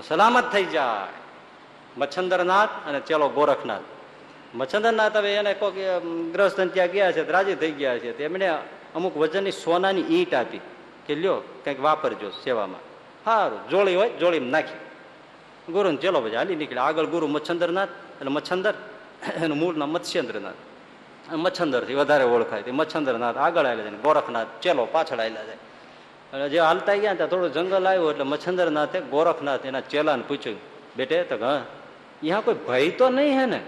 સલામત થઈ જાય. મચ્છંદરનાથ અને ચેલો ગોરખનાથ. મચ્છંદરનાથ હવે એને કોઈક ગ્રહસ્થન ત્યાં ગયા છે, રાજી થઈ ગયા છે. તેમણે અમુક વજનની સોનાની ઈંટ આપી કે લ્યો, કંઈક વાપરજો સેવામાં. સારું જોળી હોય જોડીમાં નાખી. ગુરુને ચેલો પછી હાલી નીકળ્યા. આગળ ગુરુ મચ્છંદરનાથ એટલે મચ્છંદર એનું મૂળ નામ મત્સ્યેન્દ્રનાથ મચ્છંદરથી વધારે ઓળખાય તે મચ્છંદરનાથ આગળ આવેલા ને ગોરખનાથ, ચેલો પાછળ આવેલા છે. અને જે હાલતા ગયા ત્યાં થોડું જંગલ આવ્યું એટલે મચ્છંદરનાથે ગોરખનાથ એના ચેલાને પૂછ્યું, બેટે, તો હા અહીંયા કોઈ ભય તો નહીં હે ને?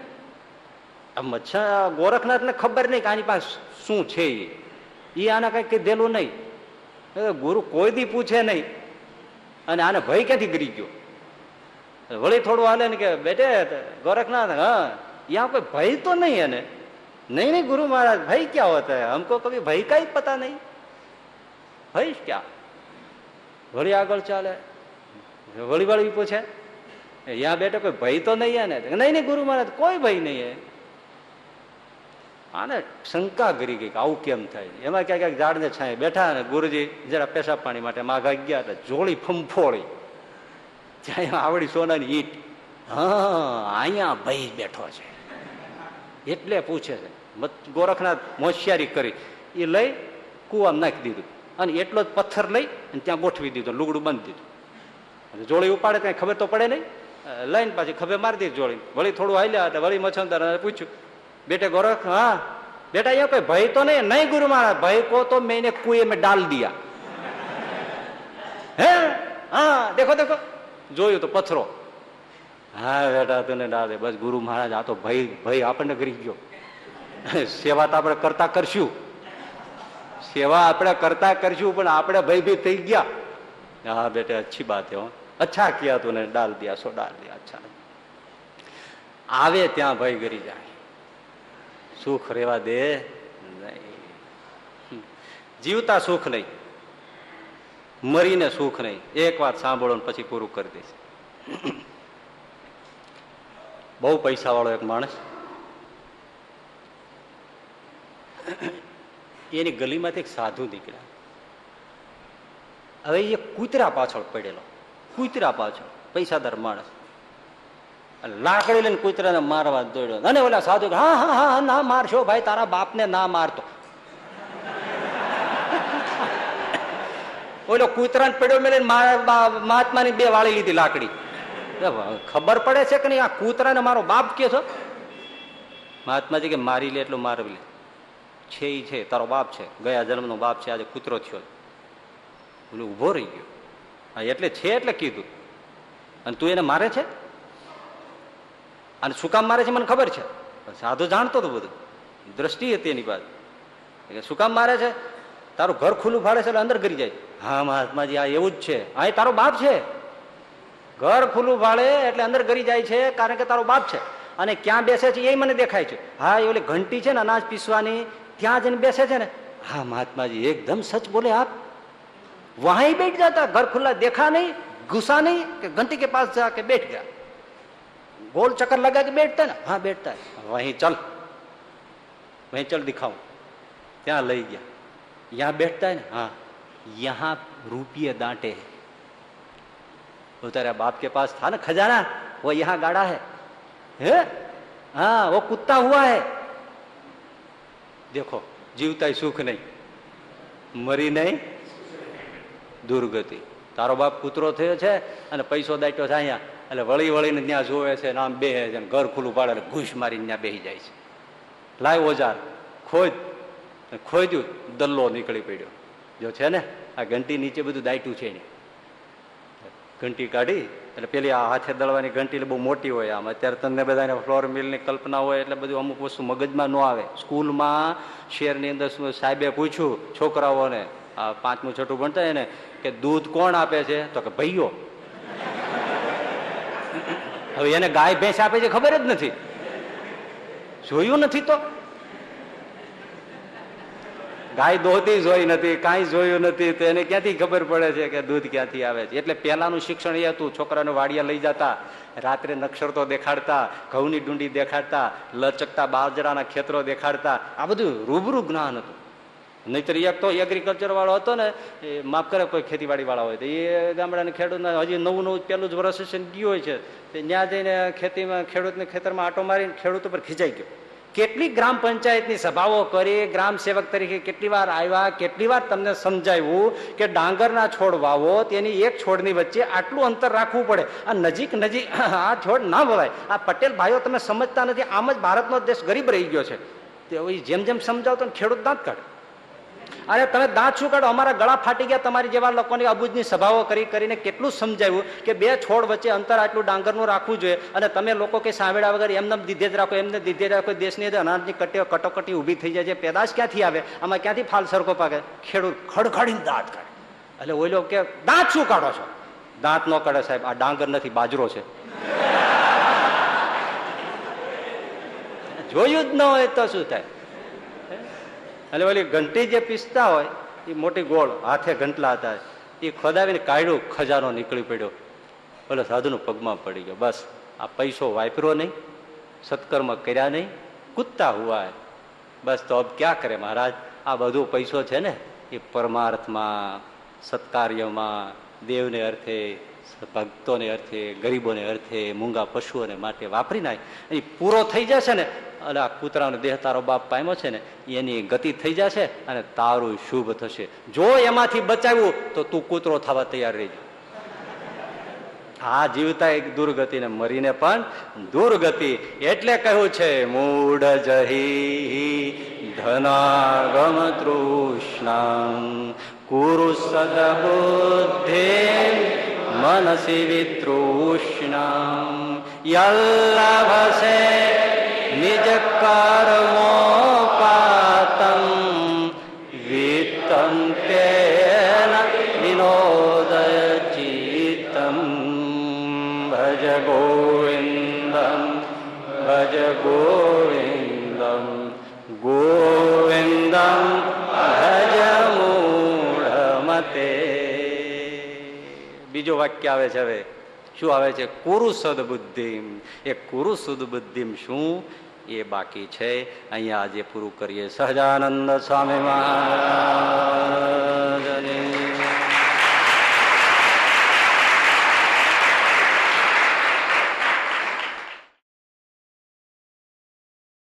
મચ્છર મચ્છા ગોરખનાથને ખબર નહીં કે આની પાસે શું છે એ. આના કંઈ કીધેલું નહીં. ગુરુ કોઈ દી પૂછે નહીં. અને આને ભય ક્યાંથી ગરી ગયો? વળી થોડું હાલે ને કે, બેટે, ગોરખનાથ, હા, યા કોઈ ભય તો નહીં એને? નહીં નહીં, ગુરુ મહારાજ, ભય ક્યાં હોતા અમકો કભી ભય કાંઈ પતા નહીં. ભય ક્યાં? વળી આગળ ચાલે. વળી વળી પૂછે યા બેટો કોઈ ભય તો નહીં ને નહીં નહીં, ગુરુ મહારાજ, કોઈ ભય નહીં હે આને શંકા કરી ગઈ કે આવું કેમ થાય એમાં ક્યાંક ક્યાંક ઝાડને છાંય બેઠા ને ગુરુજી જરા પેશાબ પાણી માટે માઘા ગયા એટલે જોડી ફંફોળી. જ્યાં આવડી સોનાની ઈટ. હા, અહીંયા ભાઈ બેઠો છે. એટલે પૂછે છે ગોરખનાથ હોશિયારી કરી. એ લઈ કુવામાં નાખી દીધું. અને એટલો જ પથ્થર લઈ અને ત્યાં ગોઠવી દીધો, લુગડું બંધ દીધું. અને જોડી ઉપાડે ત્યાં ખબર તો પડે નહીં. લઈને પાછી ખભે મારી દીધી જોડી વળી થોડું હાલ્યા એટલે વળી મચ્છંદર પૂછ્યું બેટે ગોરખ, હા? બેટા અહીંયા કોઈ ભય તો નહીં નહીં ગુરુ મારા ભય કો તો મેં કુએ મેં ડાલ દિયા. હે? હા, દેખો દેખો. જોયું તો પથરો. હા, બેટા, તને ડાલ બસ ગુરુ મહારાજ, આ તો ભય ભય આપણને કરી ગયો. સેવા તો આપણે કરતા કરશું. સેવા આપણે કરતા કરશું, પણ આપણે ભયભીત થઈ ગયા. હા, બેટા, અચ્છી બાત હે. અચ્છા ક્યાં તું ડાલ દિયા, સો ડાલ દિયા, અચ્છા. આવે ત્યાં ભય કરી જાય. સુખ રેવા દે નહીં. જીવતા સુખ નહીં. મરીને સુખ નહીં. એક વાત સાંભળો ને પછી પૂરું કરી દઈશ. બહુ પૈસા વાળો એક માણસ એની ગલીમાંથી એક સાધુ નીકળ્યા. હવે એ કૂતરા પાછળ પડેલો. કૂતરા પાછળ. પૈસાદાર માણસ. લાકડી લઈને કૂતરાને મારવા દોડ્યો. અને ઓલા સાધુ હા હા હા, ના મારશો ભાઈ, તારા બાપને ના મારતો. ઓલો કૂતરાને પડ્યો મેલે મહાત્માની બે વાળી લીધી લાકડી. ખબર પડે છે કે નહીં, આ કૂતરાને મારો બાપ કે છો? મહાત્માજી કે, મારી લે, એટલું મારવી લે. છે ઈ છે, તારો બાપ છે. ગયા જન્મનો બાપ છે, આજે કૂતરો થયો. ઓલું ઊભો રહી ગયો. હા, એટલે છે, એટલે કીધું. અને તું એને મારે છે? અને શું કામ મારે છે મને ખબર છે? સાધુ જાણતો હતો બધું. દ્રષ્ટિ હતી એની પાસે. એટલે શું કામ મારે છે? તારું ઘર ખુલ્લું ફાડે છે એટલે અંદર કરી જાય. હા, મહાત્માજી, આ એવું જ છે. હા એ તારો બાપ છે. ઘર ખુલ્લું ફાડે એટલે અંદર કરી જાય છે, કારણ કે તારો બાપ છે. અને ક્યાં બેસે છે એ મને દેખાય છે. હા, એ ઓલી ઘંટી છે ને અનાજ પીસવાની, ત્યાં જઈને બેસે છે ને. હા, મહાત્માજી, એકદમ સચ બોલે આપ. વાહી બેઠ જતા, ઘર ખુલ્લા દેખા નહીં ગુસ્સા નહીં, કે ઘંટી કે પાસ જા કે બેઠ ગયા गोल चक्कर लगा के बैठता ना हाँ बैठता है वहीं चल વેચલ દિખાવું ત્યાં લઈ ગયા यहाँ बैठता है ना हाँ यहाँ रुपये दांटे हैं वो तेरा बाप के पास था ना खजाना वो यहाँ गाड़ा है है हाँ वो कुत्ता हुआ है देखो जीवता सुख नहीं મરી નહીં દુર્ગતિ તારો બાપ કૂતરો થયો છે અને પૈસો દાટ્યો છે અહીંયા એટલે વળી વળીને ત્યાં જોવે છે આમ બેહે છે ઘર ખુલ્લું પાડે એટલે ઘૂસ મારીને ત્યાં બેસી જાય છે. લાય ઓજાર ખોજ ખોજ્યું દલ્લો નીકળી પડ્યો. જો છે ને, આ ઘંટી નીચે બધું દાયટું છે ને ઘંટી કાઢી, એટલે પેલી આ હાથે દળવાની ઘંટી એટલે બહુ મોટી હોય આમ. અત્યારે તમને બધાને ફ્લોર મિલની કલ્પના હોય એટલે બધું અમુક વસ્તુ મગજમાં ન આવે. સ્કૂલમાં શેરની અંદર સાહેબે પૂછ્યું છોકરાઓને પાંચમું છઠ્ઠું ભણતા એને કે દૂધ કોણ આપે છે? તો કે ભાઈઓ હવે એને ગાય ભેંસ આપે છે ખબર જ નથી. જોયું નથી તો? ગાય દોહતી જોઈ નથી, કાંઈ જોયું નથી, તો એને ક્યાંથી ખબર પડે છે કે દૂધ ક્યાંથી આવે છે? એટલે પહેલાનું શિક્ષણ એ હતું, છોકરાને વાડિયા લઈ જતા, રાત્રે નક્ષરતો દેખાડતા, ઘઉંની ડુંડી દેખાડતા, લચકતા બાજરાના ખેતરો દેખાડતા, આ બધું રૂબરૂ જ્ઞાન હતું. નહીતર એક તો એગ્રીકલ્ચર વાળો હતો ને, એ માફ કરે, કોઈ ખેતીવાડી વાળા હોય તો, એ ગામડાના ખેડૂતને હજી નવું નવું પેલું જ વર્ષ છે ગયું હોય છે, તે ત્યાં જઈને ખેતીમાં, ખેડૂતને ખેતરમાં આટો મારીને ખેડૂત ઉપર ખીચાઈ ગયો. કેટલી ગ્રામ પંચાયતની સભાઓ કરી, ગ્રામ સેવક તરીકે કેટલી વાર આવ્યા, કેટલી વાર તમને સમજાવ્યું કે ડાંગરના છોડ વાવો, તેની એક છોડની વચ્ચે આટલું અંતર રાખવું પડે. આ નજીક નજીક આ છોડ ના વવાય. આ પટેલ ભાઈઓ તમે સમજતા નથી, આમ જ ભારતનો દેશ ગરીબ રહી ગયો છે. તે જેમ જેમ સમજાવતો ને ખેડૂત દાંત કાઢે. અરે તમે દાંત શું કાઢો? અમારા ગળા ફાટી ગયા. તમારી જેવા લોકોની અબુજની સભાઓ કરી કરીને કેટલું સમજાવ્યું કે બે છોડ વચ્ચે અંતર આટલું ડાંગરનું રાખવું જોઈએ અને તમે લોકો કે સાંભળ્યા વગર એમને દીધે જ રાખો, એમને દીધે જ રાખો. દેશની અંદર અનાજની કટે કટોકટી ઊભી થઈ જાય છે. પેદાશ ક્યાંથી આવે? આમાં ક્યાંથી ફાલ સરખો પાકે? ખેડૂત ખડખડીને દાંત કાઢે. એટલે ઓઈલો કે, દાંત શું કાઢો છો? દાંત ન કાઢે સાહેબ. આ ડાંગર નથી, બાજરો છે. [LAUGHS] જોયું જ ન હોય તો શું થાય? એટલે ઓલી ઘંટી જે પીસતા હોય એ મોટી ગોળ હાથે ઘંટલા હતા. એ ખોદાવીને કાઢ્યું, ખજાનો નીકળી પડ્યો. એટલે સાધુનું પગમાં પડી ગયો. બસ, આ પૈસો વાપરો નહીં, સત્કર્મ કર્યા નહીં, કૂદતા હુઆ બસ તો અબ ક્યાં કરે મહારાજ? આ બધો પૈસો છે ને, એ પરમાર્થમાં, સત્કાર્યમાં, દેવને અર્થે ભક્તોને અર્થે, ગરીબોને અર્થે, મૂંગા પશુઓને માટે વાપરી નાખે. એ પૂરો થઈ જશે ને, અને આ કૂતરાનો દેહ તારો બાપ પામ્યો છે ને, એની ગતિ થઈ જશે અને તારું શુભ થશે. જો એમાંથી બચાવ્યું, તો તું કૂતરો થવા તૈયાર રહેજો. આ જીવતા એક દુર્ગતિ ને મરીને પણ દુર્ગતિ. એટલે કહ્યું છે, મૂઢ જહી ધનાગમ તૃષ્ણા કુરુ સદબુદ્ધે મનસી વિતૃષ્ણા યલ્લભસે નિજ બીજો વાક્ય આવે છે હવે. શું આવે છે? કુરુ સદબુદ્ધિમ એ કુરુ સદબુદ્ધિમ શું? એ બાકી છે. અહીંયા આજે પૂરું કરીએ. સહજાનંદ સ્વામી મહારાજ.